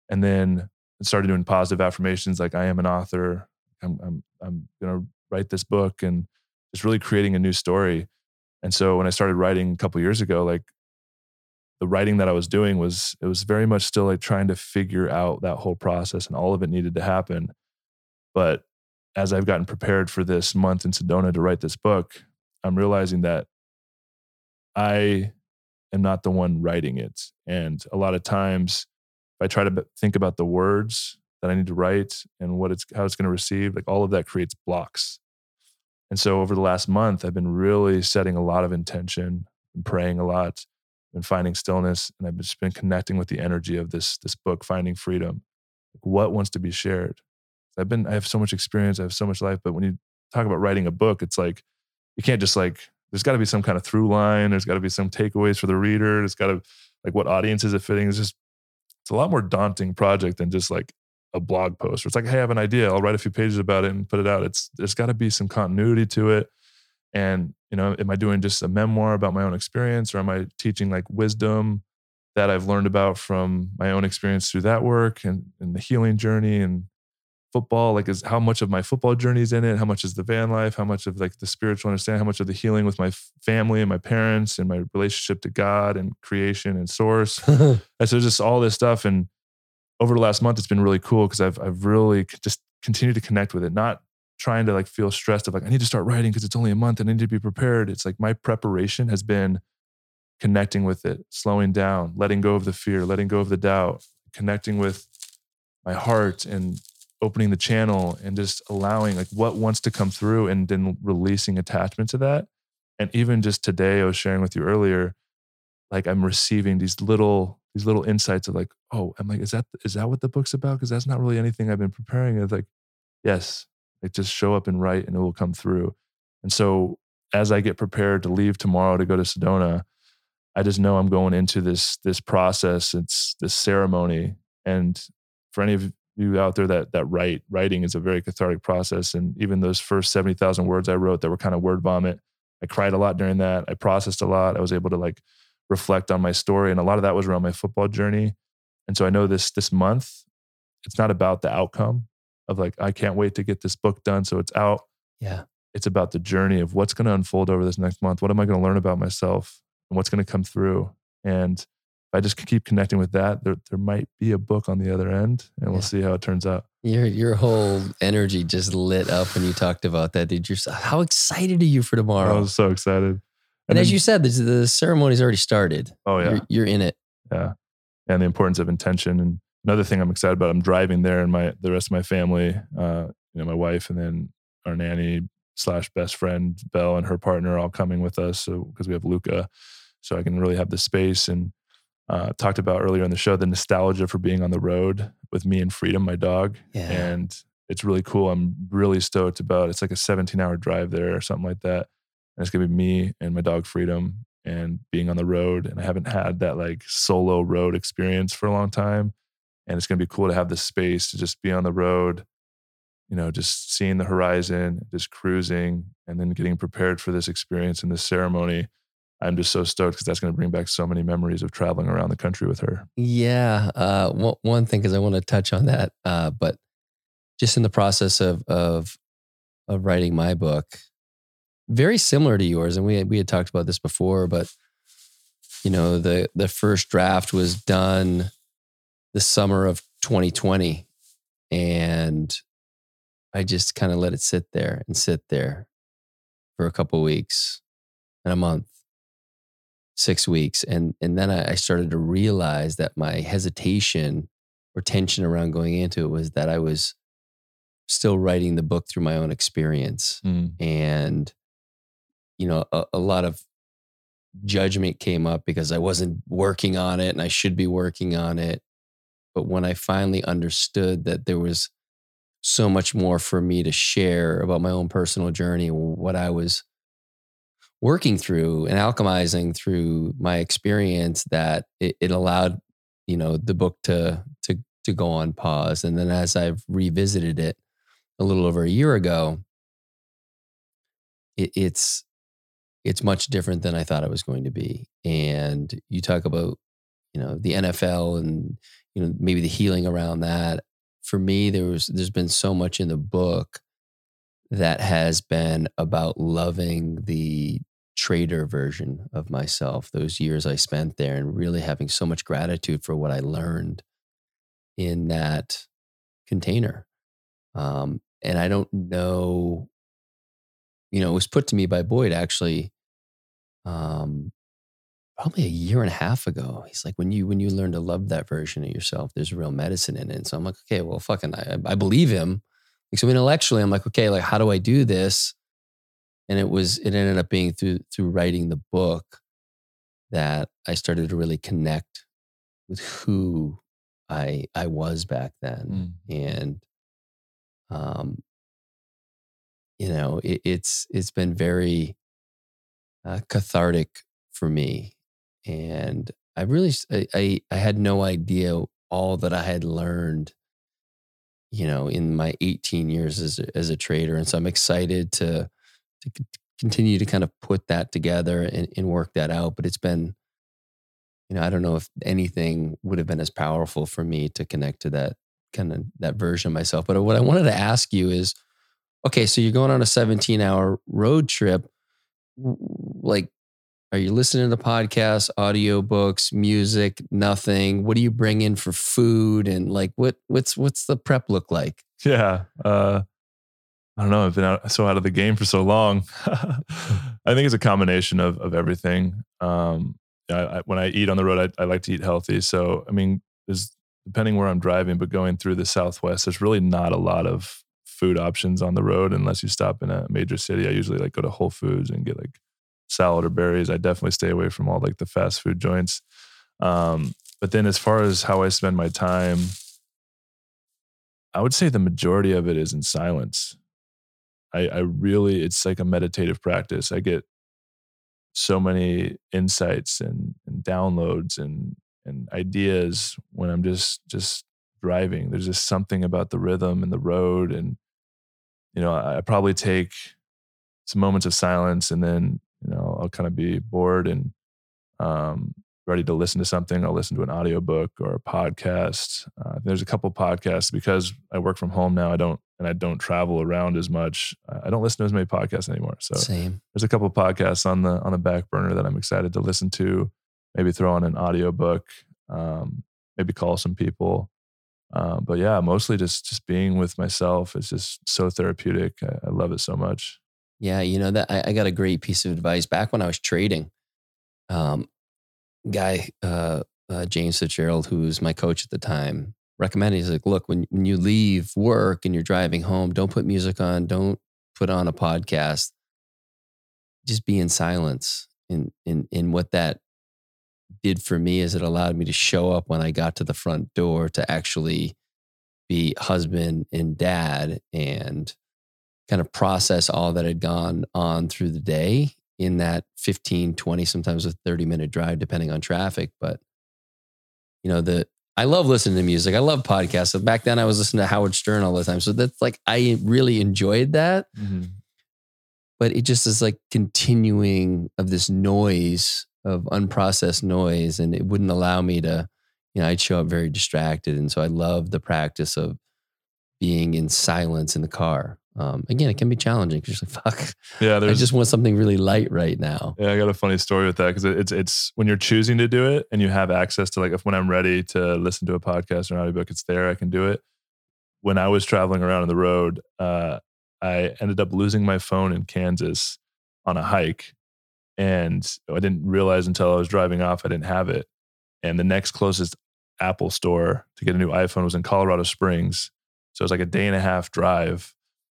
And then I started doing positive affirmations like I am an author. I'm I'm I'm gonna write this book and just really creating a new story. And so when I started writing a couple years ago, like the writing that I was doing was it was very much still like trying to figure out that whole process and all of it needed to happen. But as I've gotten prepared for this month in Sedona to write this book, I'm realizing that I am not the one writing it. And a lot of times, if I try to think about the words that I need to write and what it's how it's going to receive, like all of that creates blocks. And so over the last month, I've been really setting a lot of intention and praying a lot and finding stillness. And I've just been connecting with the energy of this, this book, Finding Freedom. What wants to be shared? I've been, I have so much experience, I have so much life. But when you talk about writing a book, it's like you can't just like, there's got to be some kind of through line. There's got to be some takeaways for the reader. There's got to, like, what audience is it fitting? It's just, it's a lot more daunting project than just like a blog post. Where it's like, hey, I have an idea. I'll write a few pages about it and put it out. It's there's got to be some continuity to it. And you know, am I doing just a memoir about my own experience, or am I teaching like wisdom that I've learned about from my own experience through that work and, and the healing journey and football like is how much of my football journey is in it? How much is the van life? How much of like the spiritual understanding? How much of the healing with my family and my parents and my relationship to god and creation and source? (laughs) Uh-huh. And so just all this stuff and over the last month it's been really cool because I've, I've really just continued to connect with it not trying to like feel stressed of like i need to start writing because it's only a month and i need to be prepared. It's like my preparation has been connecting with it slowing down letting go of the fear letting go of the doubt connecting with my heart and opening the channel and just allowing like what wants to come through and then releasing attachment to that. And even just today, I was sharing with you earlier, like I'm receiving these little these little insights of like, oh, I'm like, is that is that what the book's about? Because that's not really anything I've been preparing. It's like, yes, like just show up and write, and it will come through. And so as I get prepared to leave tomorrow to go to Sedona, I just know I'm going into this this process. It's this ceremony, and for any of you out there that that write writing is a very cathartic process. And even those first 70,000 words I wrote that were kind of word vomit I cried a lot during that. I processed a lot. I was able to like reflect on my story. And a lot of that was around my football journey. And so I know this this month it's not about the outcome of like I can't wait to get this book done so it's out. Yeah. It's about the journey of what's going to unfold over this next month. What am I going to learn about myself? And what's going to come through? And I just keep connecting with that, there there might be a book on the other end, and we'll see how it turns out. Your your whole energy just lit up when you talked about that, dude. You're so, how excited are you for tomorrow? I was so excited. And, and as you said, the, the ceremony's already started. Oh yeah, you're, you're, in it. Yeah, and the importance of intention. And another thing I'm excited about, I'm driving there, and my the rest of my family, uh, you know, my wife, and then our nanny slash best friend Belle and her partner all coming with us, so because we have Luca, so I can really have the space and uh, talked about earlier in the show the nostalgia for being on the road with me and Freedom, my dog. Yeah. And it's really cool. I'm really stoked about it's like a 17 hour drive there or something like that. And it's gonna be me and my dog Freedom and being on the road. And I haven't had that like solo road experience for a long time. And it's gonna be cool to have the space to just be on the road, you know, just seeing the horizon, just cruising, and then getting prepared for this experience and this ceremony I'm just so stoked because that's going to bring back so many memories of traveling around the country with her. Yeah. Uh, one, one thing, because I want to touch on that, uh, but just in the process of, of, of writing my book, very similar to yours. And we, we had talked about this before, but you know, the, the first draft was done the summer of 2020. And I just kind of let it sit there and sit there for a couple weeks and a month six weeks. And, and then I, I started to realize that my hesitation or tension around going into it was that I was still writing the book through my own experience. Mm. And, you know, a, a, lot of judgment came up because I wasn't working on it and I should be working on it. But when I finally understood that there was so much more for me to share about my own personal journey, what I was working through and alchemizing through my experience that it, it allowed you know the book to to to go on pause. And then as i've revisited it a little over a year ago it, it's it's much different than i thought it was going to be. And you talk about you know the nfl and you know maybe the healing around that. For me there was there's been so much in the book that has been about loving the trader version of myself, those years I spent there, and really having so much gratitude for what I learned in that container. Um, and I don't know, you know, it was put to me by Boyd actually, um, probably a year and a half ago. He's like, when you when you learn to love that version of yourself, there's real medicine in it. And so I'm like, okay, well, fucking, I, I believe him. Like, so intellectually, I'm like, okay, like, how do I do this? And it was it ended up being through through writing the book that I started to really connect with who I I was back then, mm. and um, you know, it, it's it's been very uh, cathartic for me, and I really I, I I had no idea all that I had learned, you know, in my 18 years as a, as a trader. And so I'm excited to, to continue to kind of put that together and, and work that out. But it's been, you know, I don't know if anything would have been as powerful for me to connect to that kind of that version of myself. But what I wanted to ask you is, okay, so you're going on a 17 hour road trip. Like, are you listening to podcasts, audiobooks, music, nothing? What do you bring in for food? And like, what, what's, what's the prep look like? Yeah. Uh, I don't know. I've been out, so out of the game for so long. (laughs) I think it's a combination of, of everything. Um, I, I, when I eat on the road, I, I like to eat healthy. So, I mean, there's depending where I'm driving, but going through the Southwest, there's really not a lot of food options on the road unless you stop in a major city. I usually like go to Whole Foods and get like salad or berries. I definitely stay away from all like the fast food joints. Um, but then as far as how I spend my time, I would say the majority of it is in silence. I, I really, it's like a meditative practice. I get so many insights and, and downloads and and ideas when I'm just just driving. There's just something about the rhythm and the road, and you know, I, I probably take some moments of silence, and then you know, I'll kind of be bored and um, ready to listen to something. I'll listen to an audiobook or a podcast. Uh, there's a couple podcasts because I work from home now. I don't and I don't travel around as much. I don't listen to as many podcasts anymore. So Same. there's a couple podcasts on the on the back burner that I'm excited to listen to maybe throw on an audiobook, um, maybe call some people. Uh, but yeah, mostly just just being with myself is just so therapeutic. I, I love it so much. Yeah, you know that I, I, got a great piece of advice back when I was trading. Um, guy uh, uh, James Fitzgerald, who was my coach at the time, recommended. He's like, "Look, when when you leave work and you're driving home, don't put music on. Don't put on a podcast. Just be in silence." And, in in what that did for me is it allowed me to show up when I got to the front door to actually be husband and dad and kind of process all that had gone on through the day in that 15, 20, sometimes a 30 minute drive, depending on traffic. But, you know, the, I love listening to music. I love podcasts. So back then I was listening to Howard Stern all the time. So that's like, I really enjoyed that. Mm-hmm. But it just is like continuing of this noise of unprocessed noise and it wouldn't allow me to you know i'd show up very distracted and so i love the practice of being in silence in the car um, again it can be challenging because you're like fuck yeah i just want something really light right now yeah i got a funny story with that because it's it's when you're choosing to do it and you have access to like if when i'm ready to listen to a podcast or an audiobook it's there i can do it when i was traveling around on the road uh, i ended up losing my phone in kansas on a hike and I didn't realize until I was driving off I didn't have it. And the next closest Apple store to get a new iPhone was in Colorado Springs. So it was like a day and a half drive.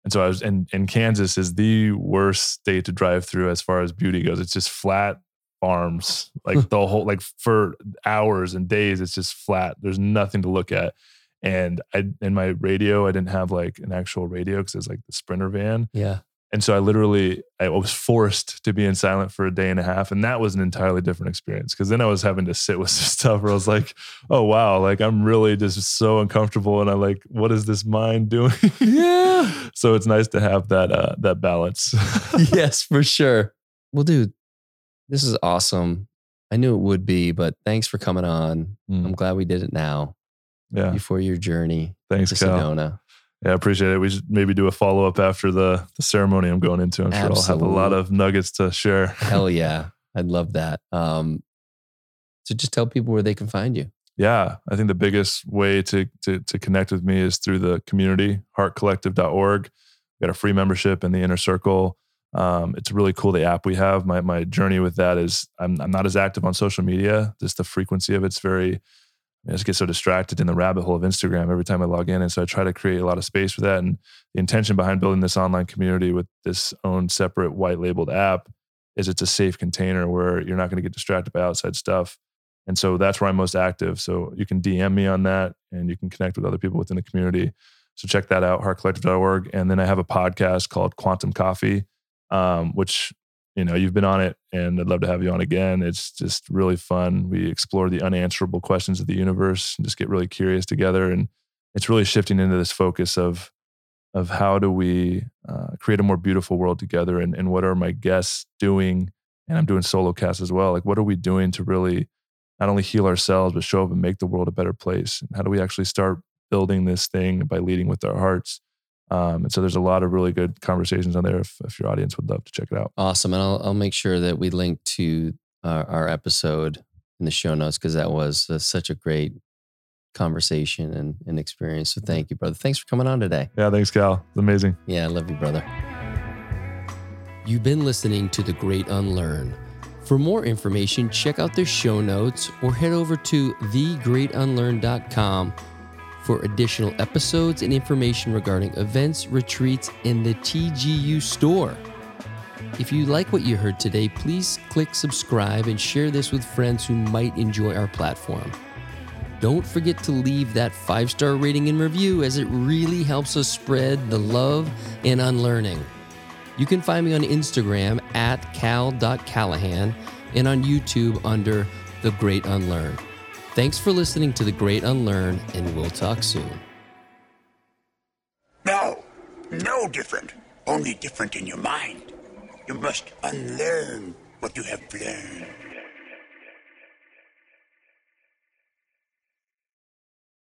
And so I was in, in Kansas is the worst state to drive through as far as beauty goes. It's just flat farms, (laughs) like the whole like for hours and days, it's just flat. There's nothing to look at. And I in my radio, I didn't have like an actual radio because it's like the Sprinter van. Yeah. And so I literally I was forced to be in silent for a day and a half. And that was an entirely different experience because then I was having to sit with (laughs) some stuff where I was like, oh wow, like I'm really just so uncomfortable. And I'm like, what is this mind (laughs) doing? Yeah. so it's nice to have that uh that balance. (laughs) yes, for sure. Well, dude, this is awesome. I knew it would be, but thanks for coming on. Mm. I'm glad we did it now. Yeah. Before your journey. Thanks, to Cal. Sedona. Yeah, I appreciate it. We should maybe do a follow up after the the ceremony I'm going into. I'm Absolutely. sure I'll have a lot of nuggets to share. (laughs) Hell yeah. I'd love that. Um, so just tell people where they can find you. Yeah, I think the biggest way to to, to connect with me is through the community, hartcollective.org. We got a free membership in the inner circle. Um, it's really cool the app we have. My my journey with that is I'm I'm not as active on social media. Just the frequency of it's very I just get so distracted in the rabbit hole of Instagram every time I log in. And so I try to create a lot of space for that. And the intention behind building this online community with this own separate white labeled app is it's a safe container where you're not going to get distracted by outside stuff. And so that's where I'm most active. So you can DM me on that and you can connect with other people within the community. So check that out, hartcollective.org. And then I have a podcast called Quantum Coffee, um, which you know, you've been on it and I'd love to have you on again. It's just really fun. We explore the unanswerable questions of the universe and just get really curious together. And it's really shifting into this focus of, of how do we uh, create a more beautiful world together and, and what are my guests doing? And I'm doing solo casts as well. Like, what are we doing to really not only heal ourselves, but show up and make the world a better place? And how do we actually start building this thing by leading with our hearts? Um, and so there's a lot of really good conversations on there if, if your audience would love to check it out. Awesome. And I'll, I'll make sure that we link to our, our episode in the show notes because that was uh, such a great conversation and, and experience. So thank you, brother. Thanks for coming on today. Yeah, thanks, Cal. It's amazing. Yeah, I love you, brother. You've been listening to The Great Unlearn. For more information, check out the show notes or head over to thegreatunlearn.com for additional episodes and information regarding events, retreats, and the TGU store. If you like what you heard today, please click subscribe and share this with friends who might enjoy our platform. Don't forget to leave that five star rating and review as it really helps us spread the love and unlearning. You can find me on Instagram at cal.callahan and on YouTube under The Great Unlearn. Thanks for listening to The Great Unlearn, and we'll talk soon. No, no different. Only different in your mind. You must unlearn what you have learned.